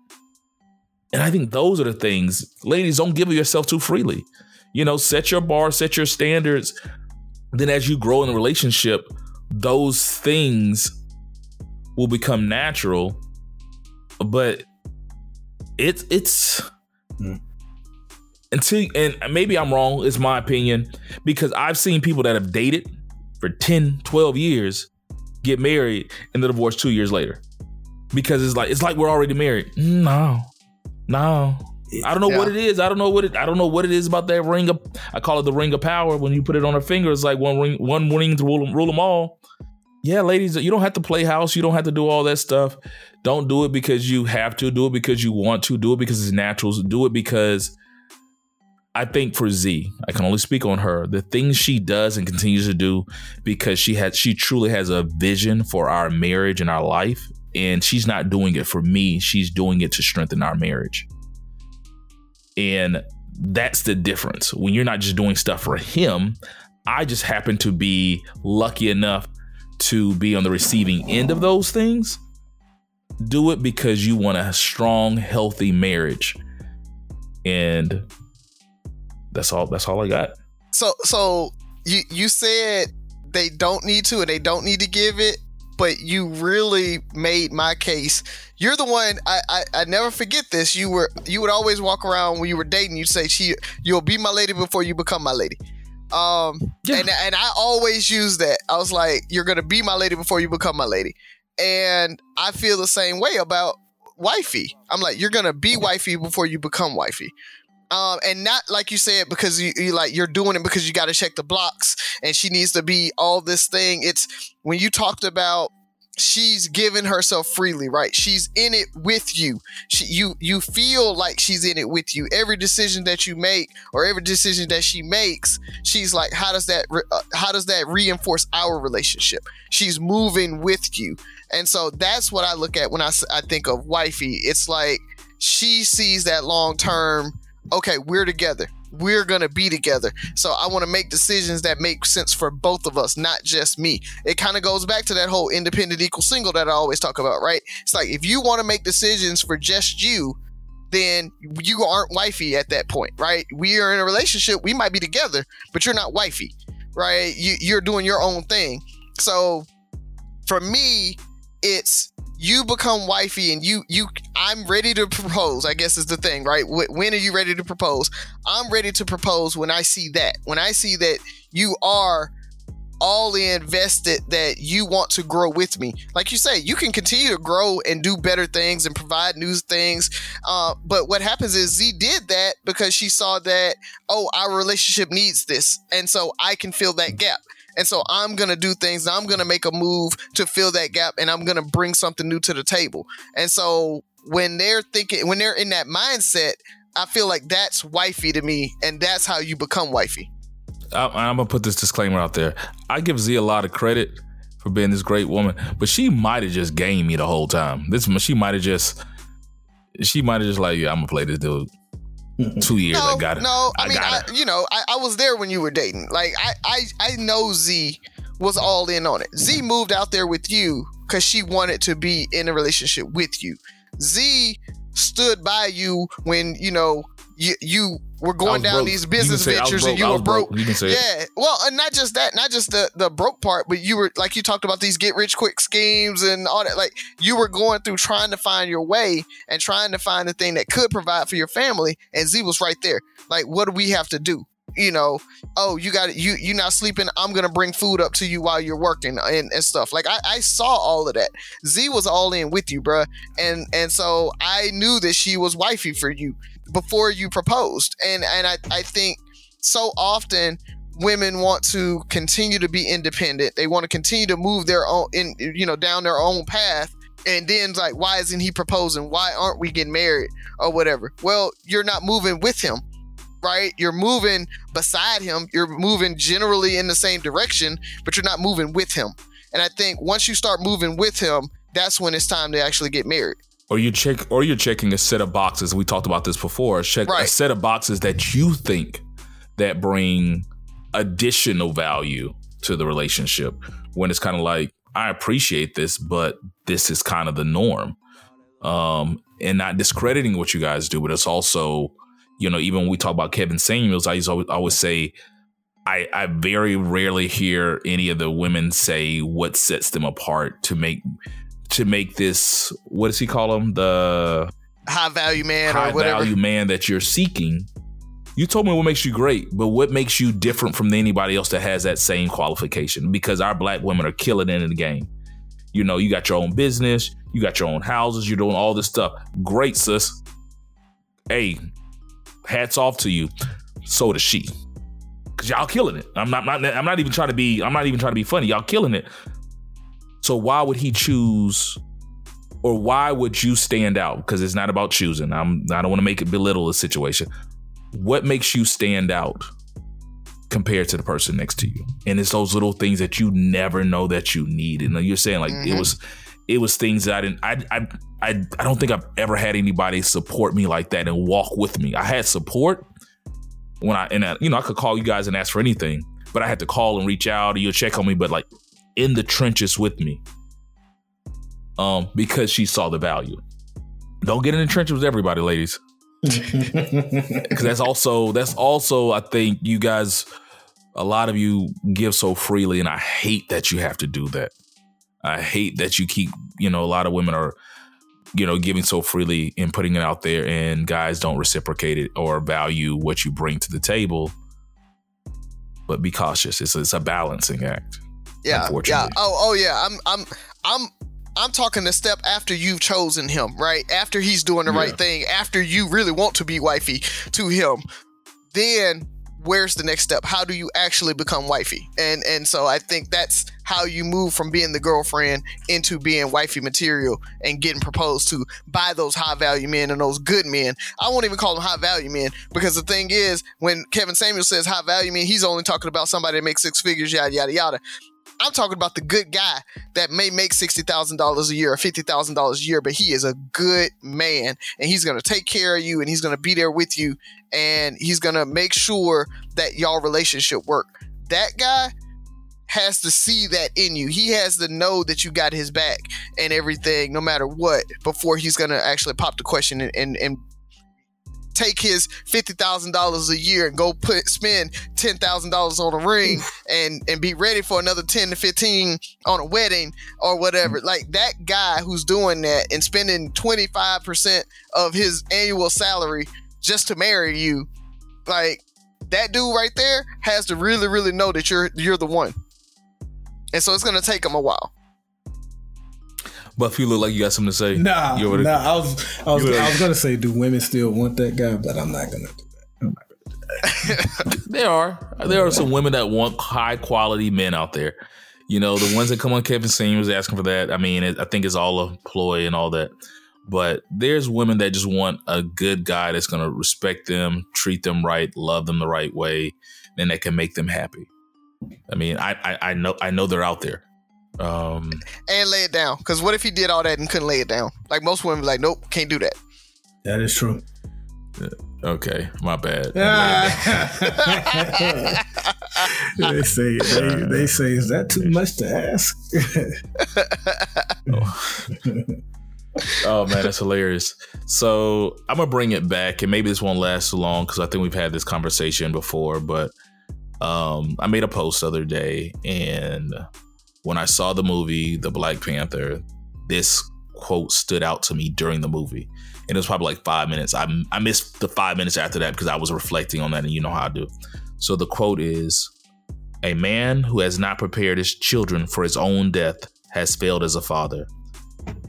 And I think those are the things, ladies, don't give yourself too freely. You know, set your bar, set your standards. Then as you grow in a relationship, those things will become natural. But it's it's Mm. Until and maybe I'm wrong, it's my opinion, because I've seen people that have dated for 10, 12 years get married and they're two years later. Because it's like it's like we're already married. No. No. I don't know yeah. what it is. I don't know what it I don't know what it is about that ring of I call it the ring of power. When you put it on her finger, it's like one ring, one ring to rule, rule them all. Yeah, ladies, you don't have to play house. You don't have to do all that stuff. Don't do it because you have to. Do it because you want to. Do it because it's natural. Do it because I think for Z, I can only speak on her. The things she does and continues to do because she has she truly has a vision for our marriage and our life. And she's not doing it for me. She's doing it to strengthen our marriage. And that's the difference. When you're not just doing stuff for him, I just happen to be lucky enough to be on the receiving end of those things do it because you want a strong, healthy marriage. And that's all that's all I got. So so you you said they don't need to and they don't need to give it, but you really made my case. You're the one I, I, I never forget this. You were you would always walk around when you were dating, you'd say she you'll be my lady before you become my lady. Um yeah. and and I always use that. I was like, you're gonna be my lady before you become my lady. And I feel the same way about wifey. I'm like, you're gonna be wifey before you become wifey. Um, and not like you said because you, you like you're doing it because you got to check the blocks and she needs to be all this thing. It's when you talked about she's giving herself freely, right? She's in it with you. She, you you feel like she's in it with you. Every decision that you make or every decision that she makes, she's like, how does that re- uh, how does that reinforce our relationship? She's moving with you, and so that's what I look at when I I think of wifey. It's like she sees that long term. Okay, we're together we're gonna be together. So I want to make decisions that make sense for both of us, not just me. It kind of goes back to that whole independent equal single that I always talk about, right? It's like if you want to make decisions for just you, then you aren't wifey at that point, right? We are in a relationship, we might be together, but you're not wifey, right? You, you're doing your own thing. So for me, it's you become wifey and you you I'm ready to propose. I guess is the thing, right? When are you ready to propose? I'm ready to propose when I see that. When I see that you are all invested that you want to grow with me. Like you say, you can continue to grow and do better things and provide new things. Uh, but what happens is Z did that because she saw that, oh, our relationship needs this. And so I can fill that gap. And so I'm going to do things. I'm going to make a move to fill that gap and I'm going to bring something new to the table. And so when they're thinking, when they're in that mindset, I feel like that's wifey to me. And that's how you become wifey. I, I'm going to put this disclaimer out there. I give Z a lot of credit for being this great woman, but she might have just gamed me the whole time. This she might have just she might have just like, yeah, I'm gonna play this dude. Mm-hmm. Two years, no, I got it. No, I, I mean, I, you know, I, I was there when you were dating. Like, I, I, I know Z was all in on it. Z moved out there with you because she wanted to be in a relationship with you. Z stood by you when you know you you were going down broke. these business ventures and you were broke. broke. You can say it. yeah. Well, and not just that, not just the the broke part, but you were like you talked about these get rich quick schemes and all that. Like you were going through trying to find your way and trying to find the thing that could provide for your family. And Z was right there. Like, what do we have to do? You know, oh, you got you you not sleeping. I'm gonna bring food up to you while you're working and, and stuff. Like I, I saw all of that. Z was all in with you, bruh. And and so I knew that she was wifey for you before you proposed. And and I, I think so often women want to continue to be independent. They want to continue to move their own in you know down their own path. And then like, why isn't he proposing? Why aren't we getting married or whatever? Well, you're not moving with him, right? You're moving beside him. You're moving generally in the same direction, but you're not moving with him. And I think once you start moving with him, that's when it's time to actually get married. Or you check or you're checking a set of boxes we talked about this before check a set of boxes that you think that bring additional value to the relationship when it's kind of like i appreciate this but this is kind of the norm. Um and not discrediting what you guys do but it's also you know even when we talk about kevin samuels i used always, always say I, I very rarely hear any of the women say what sets them apart to make to make this what does he call them the High value man high or whatever. value man that you're seeking. You told me what makes you great but what makes you different from anybody else that has that same qualification? Because our black women are killing it in the game. You know you got your own business you got your own houses you're doing all this stuff. Great sis. Hey hats off to you. So does she. Because y'all killing it. I'm not, not i'm not even trying to be i'm not even trying to be funny. Y'all killing it so why would he choose or why would you stand out? Because it's not about choosing. I'm I don't want to make it belittle the situation. What makes you stand out compared to the person next to you? And it's those little things that you never know that you need. And you're saying like it Mhm. was it was things that I didn't I I I I don't think I've ever had anybody support me like that and walk with me. I had support when I and I, you know I could call you guys and ask for anything, but I had to call and reach out or you'll check on me, but like in the trenches with me um, because she saw the value. Don't get in the trenches with everybody, ladies, <laughs> because that's also that's also I think you guys, a lot of you give so freely, and I hate that you have to do that. I hate that you keep you know a lot of women are you know giving so freely and putting it out there, and guys don't reciprocate it or value what you bring to the table. But be cautious. It's it's a balancing act. Yeah, yeah. Oh, oh yeah. I'm, I'm, I'm, I'm talking the step after you've chosen him, right? After he's doing the Yeah. right thing, after you really want to be wifey to him, then where's the next step? How do you actually become wifey? And and so I think that's how you move from being the girlfriend into being wifey material and getting proposed to by those high value men and those good men. I won't even call them high value men because the thing is, when Kevin Samuel says high value men, he's only talking about somebody that makes six figures, yada yada yada. I'm talking about the good guy that may make sixty thousand dollars a year or fifty thousand dollars a year, but he is a good man and he's gonna take care of you and he's gonna be there with you and he's gonna make sure that y'all relationship work. That guy has to see that in you. He has to know that you got his back and everything, no matter what, before he's gonna actually pop the question and, and, and take his fifty thousand dollars a year and go put spend ten thousand dollars on a ring <laughs> and and be ready for another ten to fifteen on a wedding or whatever. Mm. Like that guy who's doing that and spending twenty five percent of his annual salary just to marry you, like that dude right there has to really really know that you're you're the one. And so it's gonna take him a while. Buff, you look like you got something to say. Nah, You would've- nah. I was, I was, you I was gonna say, do women still want that guy? But I'm not gonna do that. I'm not gonna do that. <laughs> There are there are some women that want high quality men out there. You know, the ones that come on Kevin Samuels asking for that. I mean, it, I think it's all a ploy and all that. But there's women that just want a good guy that's going to respect them, treat them right, love them the right way, and that can make them happy. I mean, I I, I know I know they're out there. Um, And lay it down. Cause what if he did all that and couldn't lay it down? Like most women be like, nope, can't do that. That is true. okay, my bad. <laughs> they say they, they say is that too much to ask? <laughs> Oh man, that's hilarious. So I'm gonna bring it back, and maybe this won't last too long because I think we've had this conversation before. But um, I made a post the other day, and when I saw the movie The Black Panther, this quote stood out to me during the movie, and it was probably like five minutes. I I missed the five minutes after that because I was reflecting on that, and you know how I do. So the quote is, "A man who has not prepared his children for his own death has failed as a father."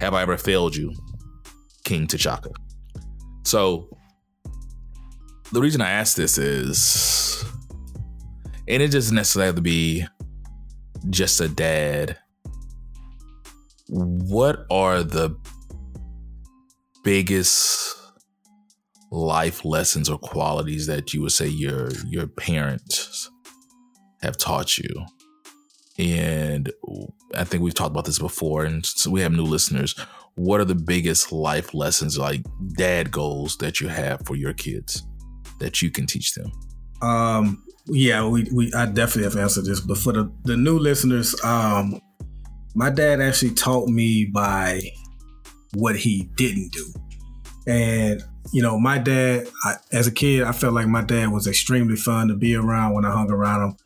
Have I ever failed you, King T'Chaka? So, the reason I ask this is, and it doesn't necessarily have to be just a dad. What are the biggest life lessons or qualities that you would say your your parents have taught you? And I think we've talked about this before, and so we have new listeners. What are the biggest life lessons, like dad goals, that you have for your kids that you can teach them? Um, yeah, we, we I definitely have answered this, but for the, the new listeners, um, my dad actually taught me by what he didn't do. And, you know, my dad, I, as a kid, I felt like my dad was extremely fun to be around when I hung around him.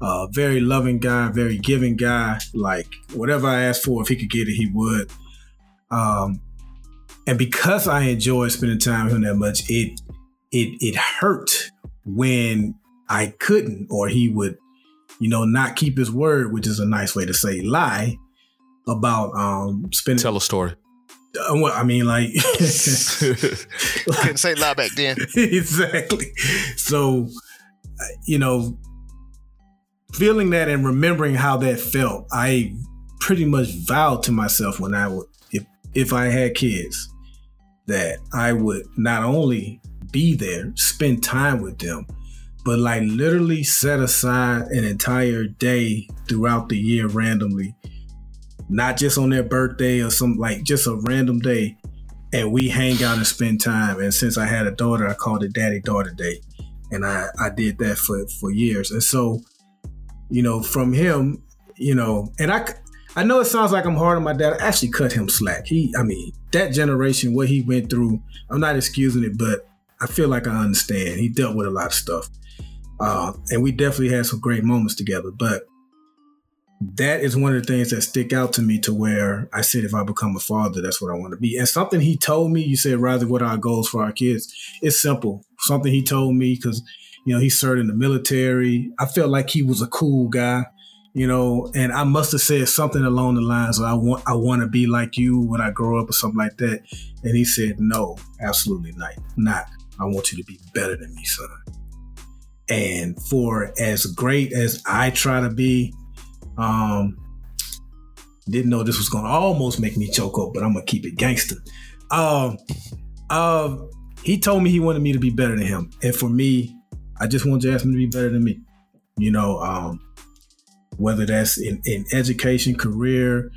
Uh, very loving guy, very giving guy. Like whatever I asked for, if he could get it, he would. Um, and because I enjoyed spending time with him that much, it it it hurt when I couldn't, or he would, you know, not keep his word, which is a nice way to say lie about um spending. Tell a story. Uh, well, I mean, like <laughs> Couldn't say lie back then. <laughs> exactly. So, uh, you know, feeling that and remembering how that felt, I pretty much vowed to myself when I would, if if I had kids, that I would not only be there, spend time with them, but like literally set aside an entire day throughout the year randomly, not just on their birthday or some like just a random day and we hang out and spend time. And since I had a daughter, I called it Daddy Daughter Day, and I I did that for for years. And so, you know, from him, you know, and I I know it sounds like I'm hard on my dad. I actually cut him slack. He, I mean, that generation, what he went through, I'm not excusing it, but I feel like I understand. He dealt with a lot of stuff, uh, and we definitely had some great moments together. But that is one of the things that stick out to me to where I said if I become a father, that's what I want to be. And something he told me, you said, rather what our goals for our kids? It's simple. Something he told me because, you know, he served in the military. I felt like he was a cool guy, you know, and I must have said something along the lines of I want I want to be like you when I grow up or something like that. And he said, No, absolutely not. Not. I want you to be better than me, son. And for as great as I try to be, um, didn't know this was gonna almost make me choke up, but I'm gonna keep it gangster. Um, uh, he told me he wanted me to be better than him, and for me, I just want Jasmine to be better than me. You know, um, whether that's in, in education, career,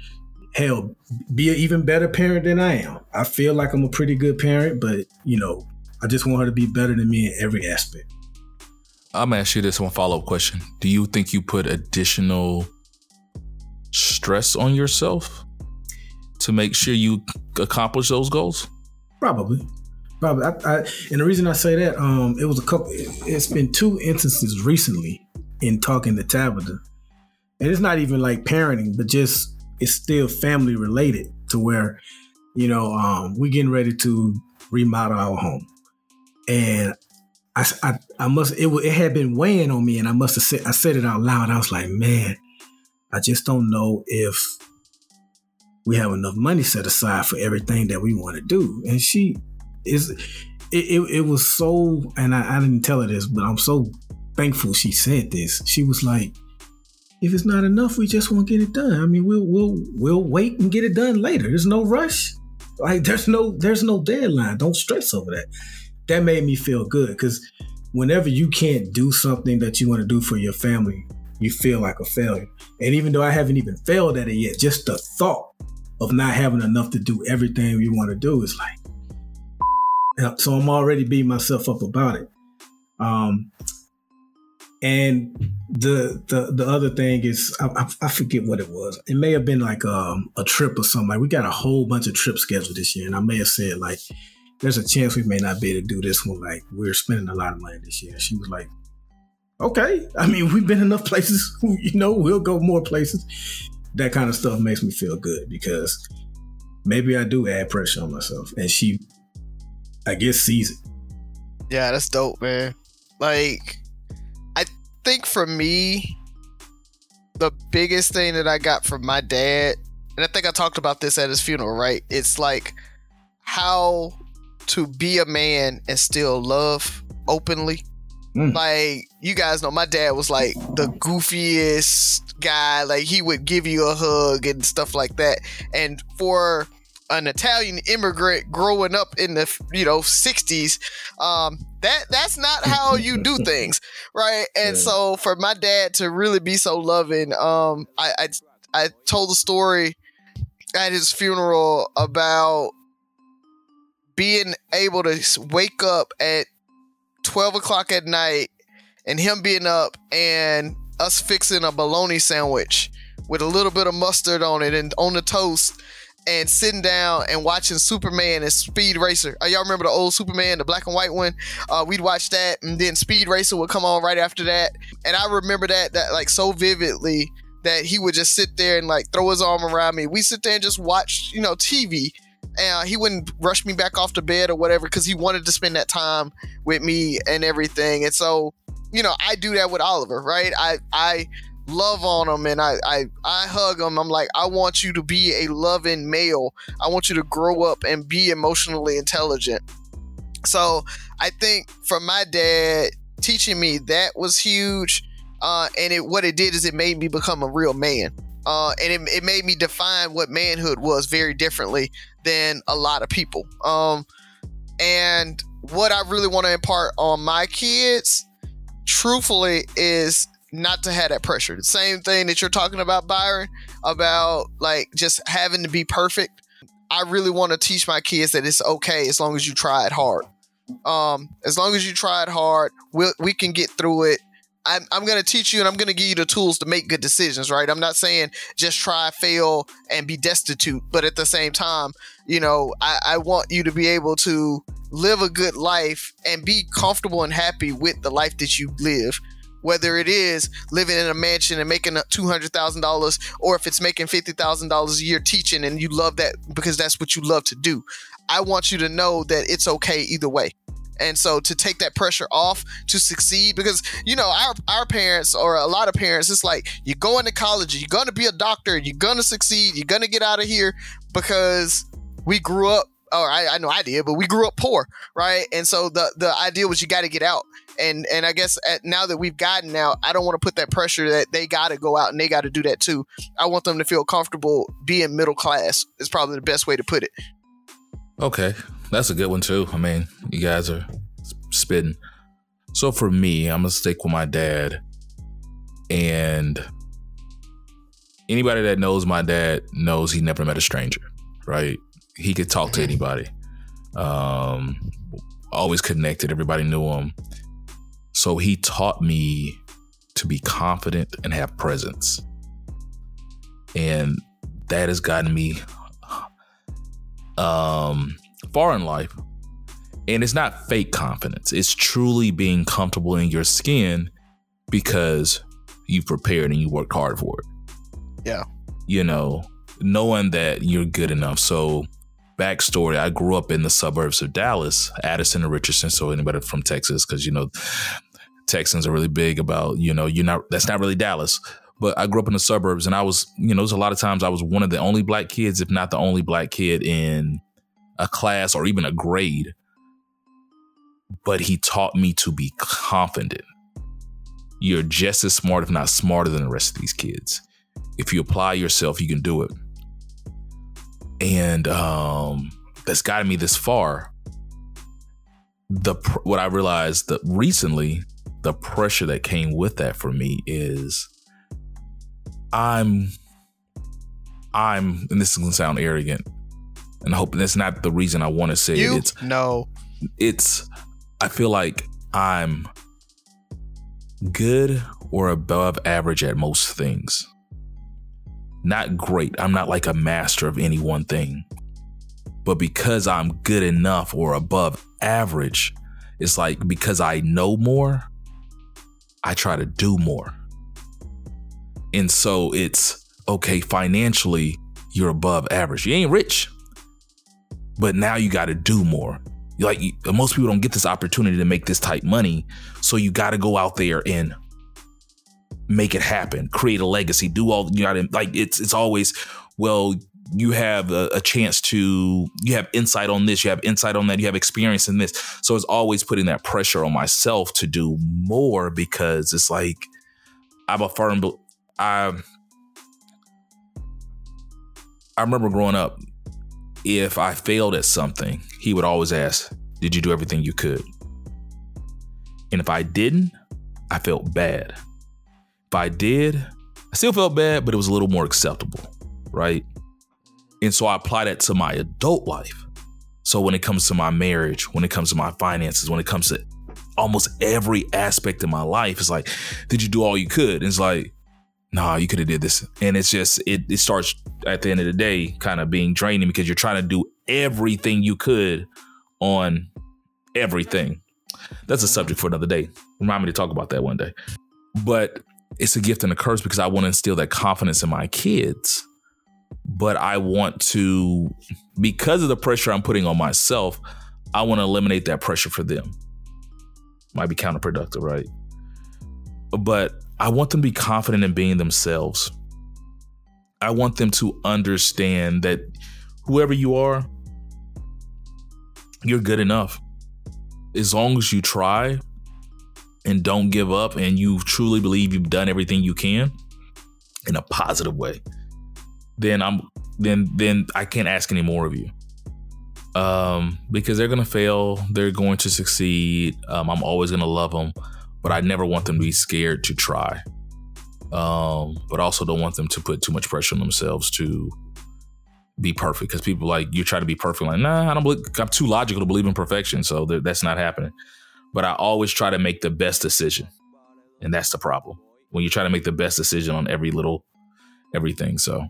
hell, be an even better parent than I am. I feel like I'm a pretty good parent, but you know, I just want her to be better than me in every aspect. I'm gonna ask you this one follow up question. Do you think you put additional stress on yourself to make sure you accomplish those goals? Probably. Probably. I, I, and the reason I say that, um, it was a couple, it's been two instances recently in talking to Tabitha. And it's not even like parenting, but just it's still family related to where, you know, um, we getting ready to remodel our home. And I, I, I must, it, it had been weighing on me and I must have said, I said it out loud. I was like, man, I just don't know if we have enough money set aside for everything that we want to do. And she is, it, it, it was so, and I, I didn't tell her this, but I'm so thankful she said this. She was like, if it's not enough, we just won't get it done. I mean, we'll we'll we'll wait and get it done later. There's no rush. Like there's no there's no deadline. Don't stress over that. That made me feel good because whenever you can't do something that you want to do for your family, you feel like a failure. And even though I haven't even failed at it yet, just the thought of not having enough to do everything we want to do is like, <laughs> so I'm already beating myself up about it. Um, and the the the other thing is, I, I, forget what it was. It may have been like um, a trip or something. Like we got a whole bunch of trips scheduled this year, and I may have said like, "There's a chance we may not be able to do this one." Like we're spending a lot of money this year. She was like, "Okay, I mean we've been enough places. <laughs> You know, we'll go more places." That kind of stuff makes me feel good because maybe I do add pressure on myself, and she, I guess, sees it. Yeah, that's dope, man. Like I think for me, the biggest thing that I got from my dad, and I think I talked about this at his funeral, right? It's like how to be a man and still love openly. Mm. Like you guys know, my dad was like the goofiest guy. Like he would give you a hug and stuff like that. And for an Italian immigrant growing up in the you know 60s um that that's not how you do <laughs> things right and yeah. so for my dad to really be so loving um I, I I told the story at his funeral about being able to wake up at 12 o'clock at night and him being up and us fixing a bologna sandwich with a little bit of mustard on it and on the toast and sitting down and watching Superman and Speed Racer. Uh, y'all remember the old Superman, the black and white one? Uh, we'd watch that, and then Speed Racer would come on right after that. And I remember that that like so vividly that he would just sit there and like throw his arm around me. We sit there and just watch, you know, TV. Uh, he wouldn't rush me back off the bed or whatever because he wanted to spend that time with me and everything. And so, you know, I do that with Oliver, right? I I love on him and I, I I hug him. I'm like, I want you to be a loving male. I want you to grow up and be emotionally intelligent. So I think for my dad teaching me that was huge. Uh, and it what it did is it made me become a real man. Uh, and it, it made me define what manhood was very differently than a lot of people. Um, and what I really want to impart on my kids, truthfully, is not to have that pressure. The same thing that you're talking about, Byron, about like just having to be perfect. I really want to teach my kids that it's okay as long as you try it hard. Um, as long as you try it hard, we we'll, we can get through it. I'm, I'm going to teach you and I'm going to give you the tools to make good decisions, right? I'm not saying just try, fail, and be destitute. But at the same time, you know, I, I want you to be able to live a good life and be comfortable and happy with the life that you live whether it is living in a mansion and making $200,000 or if it's making $50,000 a year teaching and you love that because that's what you love to do. I want you to know that it's okay either way. And so to take that pressure off to succeed, because you know our our parents or a lot of parents, it's like you're going to college, you're gonna be a doctor, you're gonna succeed, you're gonna get out of here because we grew up or I, I know I did, but we grew up poor, right? And so the the idea was you got to get out. And and I guess at, now that we've gotten out, I don't want to put that pressure that they got to go out and they got to do that too. I want them to feel comfortable being middle class. Is probably the best way to put it. Okay, that's a good one too. I mean, you guys are spitting. So for me, I'm gonna stick with my dad, and anybody that knows my dad knows he never met a stranger, right? He could talk to anybody. Um, always connected. Everybody knew him. So he taught me to be confident and have presence. And that has gotten me um, far in life. And it's not fake confidence, it's truly being comfortable in your skin because you prepared and you worked hard for it. Yeah. You know, knowing that you're good enough. So, backstory I grew up in the suburbs of Dallas, Addison and Richardson. So, anybody from Texas, because, you know, Texans are really big about, you know, you're not, that's not really Dallas. But I grew up in the suburbs and I was, you know, there's a lot of times I was one of the only black kids, if not the only black kid in a class or even a grade. But he taught me to be confident. You're just as smart, if not smarter than the rest of these kids. If you apply yourself, you can do it. And um, that's gotten me this far. The what I realized that recently, the pressure that came with that for me is I'm I'm and this is gonna sound arrogant. And I hope that's not the reason I want to say You it. It's no. it's I feel like I'm good or above average at most things. Not great. I'm not like a master of any one thing. But because I'm good enough or above average, it's like because I know more, I try to do more. And so it's okay, financially, you're above average. You ain't rich, but now you got to do more. Like you- most people don't get this opportunity to make this type money, so you got to go out there and make it happen, create a legacy, do all you got to like. It's it's always well. You have a, a chance to, you have insight on this, you have insight on that, you have experience in this. So it's always putting that pressure on myself to do more because it's like I'm a firm, bel- I I remember growing up, if I failed at something, he would always ask, Did you do everything you could? And if I didn't, I felt bad. If I did, I still felt bad, but it was a little more acceptable, right? And so I apply that to my adult life. So when it comes to my marriage, when it comes to my finances, when it comes to almost every aspect of my life, it's like, did you do all you could? And it's like, nah, you could have did this. And it's just it it starts at the end of the day kind of being draining because you're trying to do everything you could on everything. That's a subject for another day. Remind me to talk about that one day. But it's a gift and a curse because I want to instill that confidence in my kids. But I want to, because of the pressure I'm putting on myself, I want to eliminate that pressure for them. Might be counterproductive, right? But I want them to be confident in being themselves. I want them to understand that whoever you are, you're good enough. As long as you try and don't give up and you truly believe you've done everything you can in a positive way, then I'm then then I can't ask any more of you. Um, because they're gonna fail, they're going to succeed. Um, I'm always gonna love them, but I never want them to be scared to try. Um, but also don't want them to put too much pressure on themselves to be perfect because people like you try to be perfect. Like, nah, I don't believe. I'm too logical to believe in perfection, so th- that's not happening. But I always try to make the best decision, and that's the problem when you try to make the best decision on every little everything. So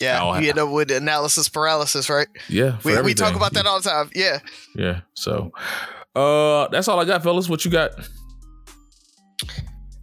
Yeah, you end up with analysis paralysis, right? yeah, We, we talk about that all the time. Yeah. Yeah. So, uh, that's all I got, fellas. What you got?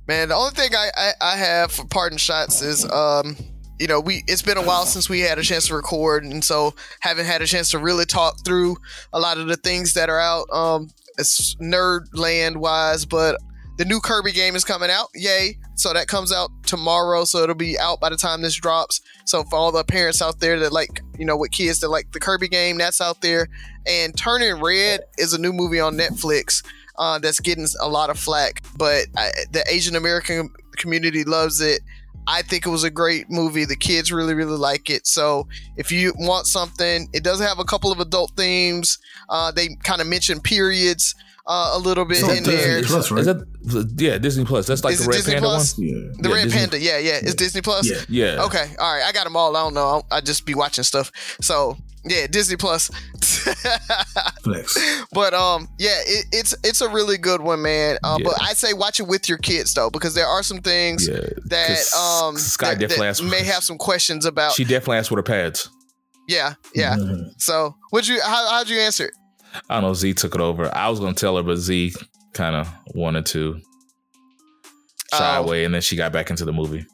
Man, the only thing I, I, I have for parting shots is um you know we it's been a while since we had a chance to record and so haven't had a chance to really talk through a lot of the things that are out um it's nerd land wise but the new Kirby game is coming out. Yay. So that comes out tomorrow so it'll be out by the time this drops. So for all the parents out there that like you know, with kids that like the Kirby game that's out there. And Turning Red is a new movie on Netflix uh, that's getting a lot of flack, but I, the Asian American community loves it. I think it was a great movie. The kids really, really like it. So if you want something, it does have a couple of adult themes. Uh, they kind of mention periods uh, a little bit So in Disney there. Plus, right? Is that yeah Disney Plus? That's like Is the Red Disney Panda Plus? one. yeah. The Yeah, Red Disney- Panda, yeah, yeah. It's Disney Plus. Yeah. Yeah. Okay, all right. I got them all. I don't know. I, I just be watching stuff. So yeah, Disney Plus. <laughs> Flex. but um, yeah, it, it's it's a really good one, man. Uh, Yeah. But I say watch it with your kids though, because there are some things Yeah. that um Sky that, definitely that may have some questions about. She definitely asked for her pads. yeah, yeah. Mhm. So would you how how'd you answer it? I don't know. Z took it over. I was gonna tell her, but Z kind of wanted to shy Oh. away, and then she got back into the movie.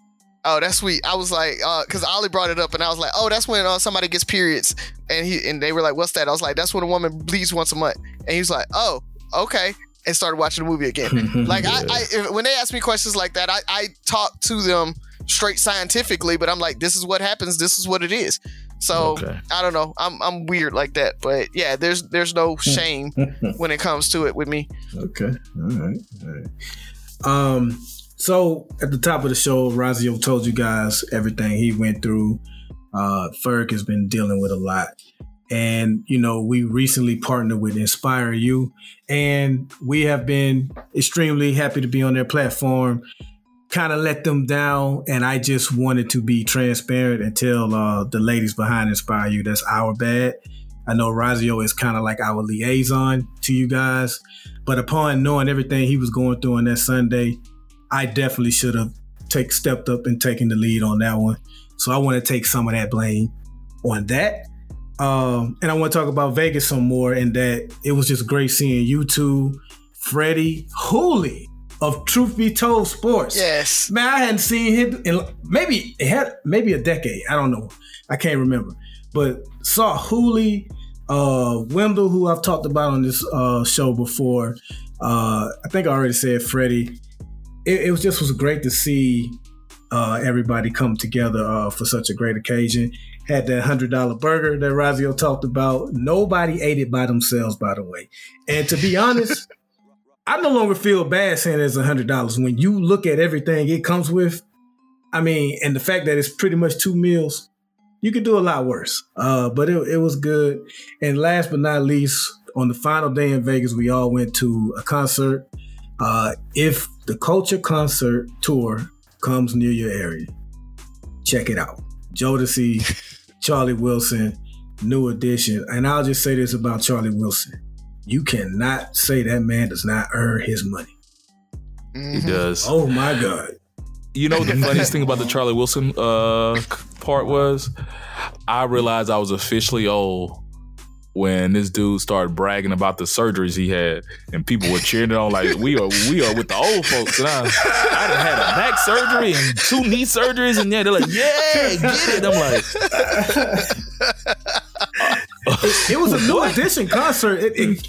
Oh, that's sweet. I was like, uh, cause Ollie brought it up, and I was like, oh, that's when uh, somebody gets periods, and he and they were like, what's that? I was like, that's when a woman bleeds once a month, and he was like, oh, okay, and started watching the movie again. <laughs> Like I, I if, when they ask me questions like that, I, I talk to them straight scientifically, but I'm like, this is what happens, this is what it is. So Okay. I don't know. I'm I'm weird like that, but yeah, there's there's no <laughs> shame when it comes to it with me. Okay. All right. All right. Um. So at the top of the show, Razio told you guys everything he went through. Uh, Ferg has been dealing with a lot, and you know we recently partnered with Inspire You, and we have been extremely happy to be on their platform. Kind of let them down, and I just wanted to be transparent and tell uh, the ladies behind Inspire You that's our bad. I know Razio is kind of like our liaison to you guys. But upon knowing everything he was going through on that Sunday, I definitely should have take stepped up and taken the lead on that one. So I want to take some of that blame on that. Um, and I want to talk about Vegas some more and that it was just great seeing you two, Freddie Hooley of Truth Be Told Sports. Yes. Man, I hadn't seen him in maybe it had maybe a decade. I don't know. I can't remember. But saw Hooley, uh, Wendell, who I've talked about on this uh, show before. Uh, I think I already said Freddie. It, it was just was great to see uh, everybody come together uh, for such a great occasion. Had that hundred dollar burger that Razio talked about. Nobody ate it by themselves, by the way. And to be honest, <laughs> I no longer feel bad saying it's hundred dollars. When you look at everything it comes with, I mean, and the fact that it's pretty much two meals, you could do a lot worse. Uh, but it, it was good. And last but not least, on the final day in Vegas, we all went to a concert. Uh, if the Culture Concert Tour comes near your area, check it out. Jodeci, <laughs> Charlie Wilson, New Edition. And I'll just say this about Charlie Wilson. You cannot say that man does not earn his money. He Mhm. does. Oh my God. You know the <laughs> funniest thing about the Charlie Wilson uh, part was? I realized I was officially old when this dude started bragging about the surgeries he had, and people were cheering it on like we are we are with the old folks. And I, I done had a back surgery and two knee surgeries, and yeah, they're like, yeah, get it. I'm like, It was a new edition concert. It, it,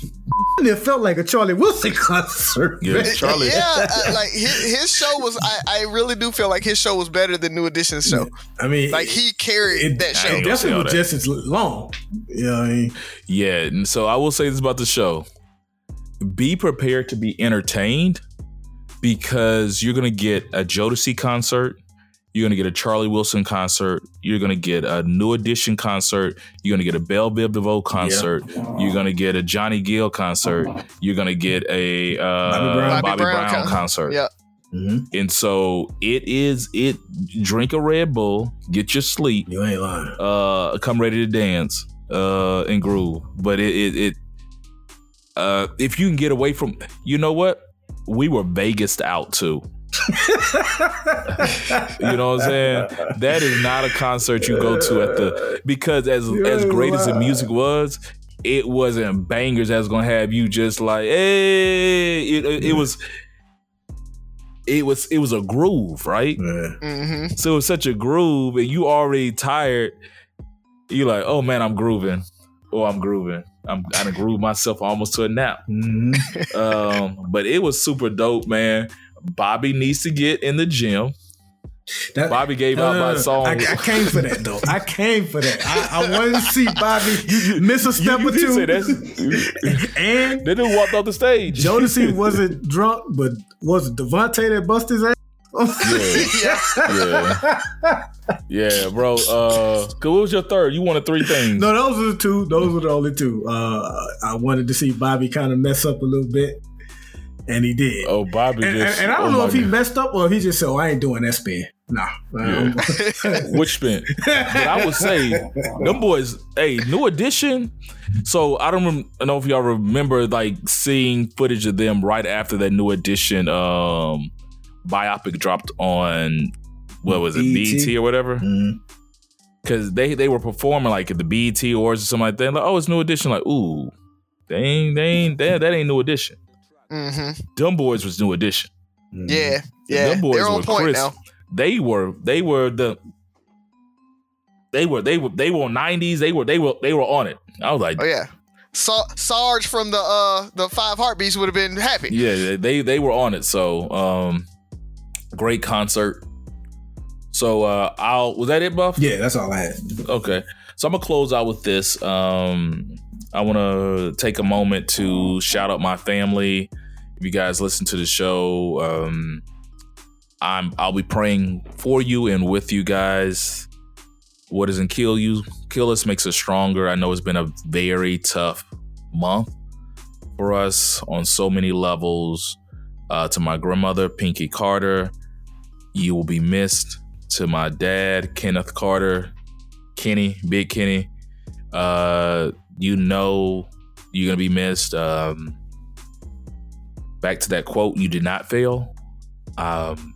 it felt like a Charlie Wilson <laughs> concert. Yeah, man. Charlie. Yeah, uh, like his, his show was. I, I really do feel like his show was better than New Edition's show. I mean, Like he carried it, that show. ain't definitely all was that. just as long. Yeah, I mean? Yeah, and so I will say this about the show. Be prepared to be entertained because you're gonna get a Jodeci concert, you're gonna get a Charlie Wilson concert, you're gonna get a New Edition concert, you're gonna get a Bell Biv DeVoe concert, you're gonna get a Johnny Gill concert, you're gonna get a uh, Bobby Brown. Bobby Brown, Bobby Brown con- concert. Yeah. Mhm. And so it is it drink a Red Bull, get your sleep, You ain't lying. uh come ready to dance uh and groove but it it, it uh if you can get away from you know what we were vegas out too you know what i'm saying that is not a concert you go to at the because as as great as the music was it wasn't bangers that's was gonna have you just like hey it, it, it was it was it was a groove right Yeah. hmm so it's such a groove, and you already tired. You're like, oh man, I'm grooving. Oh, I'm grooving. I'm I done groove myself almost to a nap. Mhm. Um, but it was super dope, man. Bobby needs to get in the gym. That, Bobby gave out my song. I, I came for that though. I came for that. I, I wanted to see Bobby <laughs> miss a step you or two. and they didn't walk off the stage. Jodeci <laughs> wasn't drunk, but was it DeVante that busted his ass? yeah, yeah, bro. Uh, cause what was your third? You wanted three things. No, those were the two. Those were the only two. Uh, I wanted to see Bobby kind of mess up a little bit, and he did. Oh, Bobby and, just. and, and I don't oh know if he God. messed up or he just said, oh, "I ain't doing that spin." Nah, Um, <laughs> Which spin? But I would say them boys. Hey, new edition. So I don't rem- I know if y'all remember like seeing footage of them right after that new edition um biopic dropped on what was it BET? BET or whatever. Mhm. Because they they were performing like at the BET awards or something like that. Like oh, it's new edition. Like ooh, they ain't they ain't that that ain't new edition. Hmm Them boys was new edition. Yeah, yeah. Them boys They're on were point crisp. now. They were they were the they were they were they were nineties. They were they were they were on it. I was like, Oh yeah. Sa- Sarge from the uh the Five Heartbeats would have been happy. yeah, they they were on it. So um, great concert. So uh, I'll was that it, Buff? Yeah, that's all I had. Okay. So I'm gonna close out with this. Um, I want to take a moment to shout out my family. If you guys listen to the show, um, I'm I'll be praying for you and with you guys. What doesn't kill you, kill us, makes us stronger. I know it's been a very tough month for us on so many levels. Uh, to my grandmother, Pinky Carter, you will be missed. To my dad, Kenneth Carter, Kenny, Big Kenny, uh, you know you're gonna be missed. Um, back to that quote, you did not fail. Um,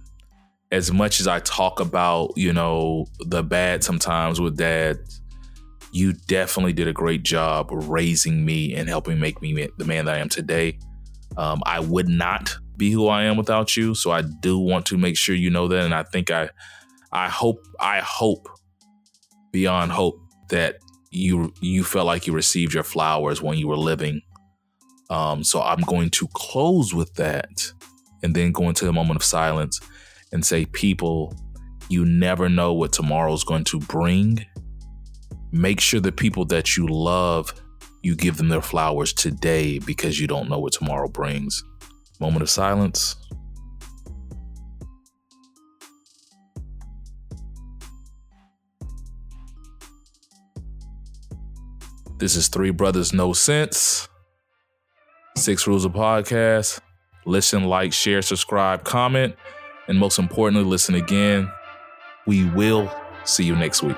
as much as I talk about, you know, the bad sometimes with dad, you definitely did a great job raising me and helping make me the man that I am today. Um, I would not be who I am without you, so I do want to make sure you know that, and I think I, I hope, I hope, beyond hope that you you felt like you received your flowers when you were living. Um, so I'm going to close with that, and then go into a moment of silence and say, people, you never know what tomorrow's going to bring. Make sure the people that you love, you give them their flowers today because you don't know what tomorrow brings. Moment of silence. This is Three Brothers No Sense. Six Rules of Podcast. Listen, like, share, subscribe, comment, and most importantly, listen again. We will see you next week.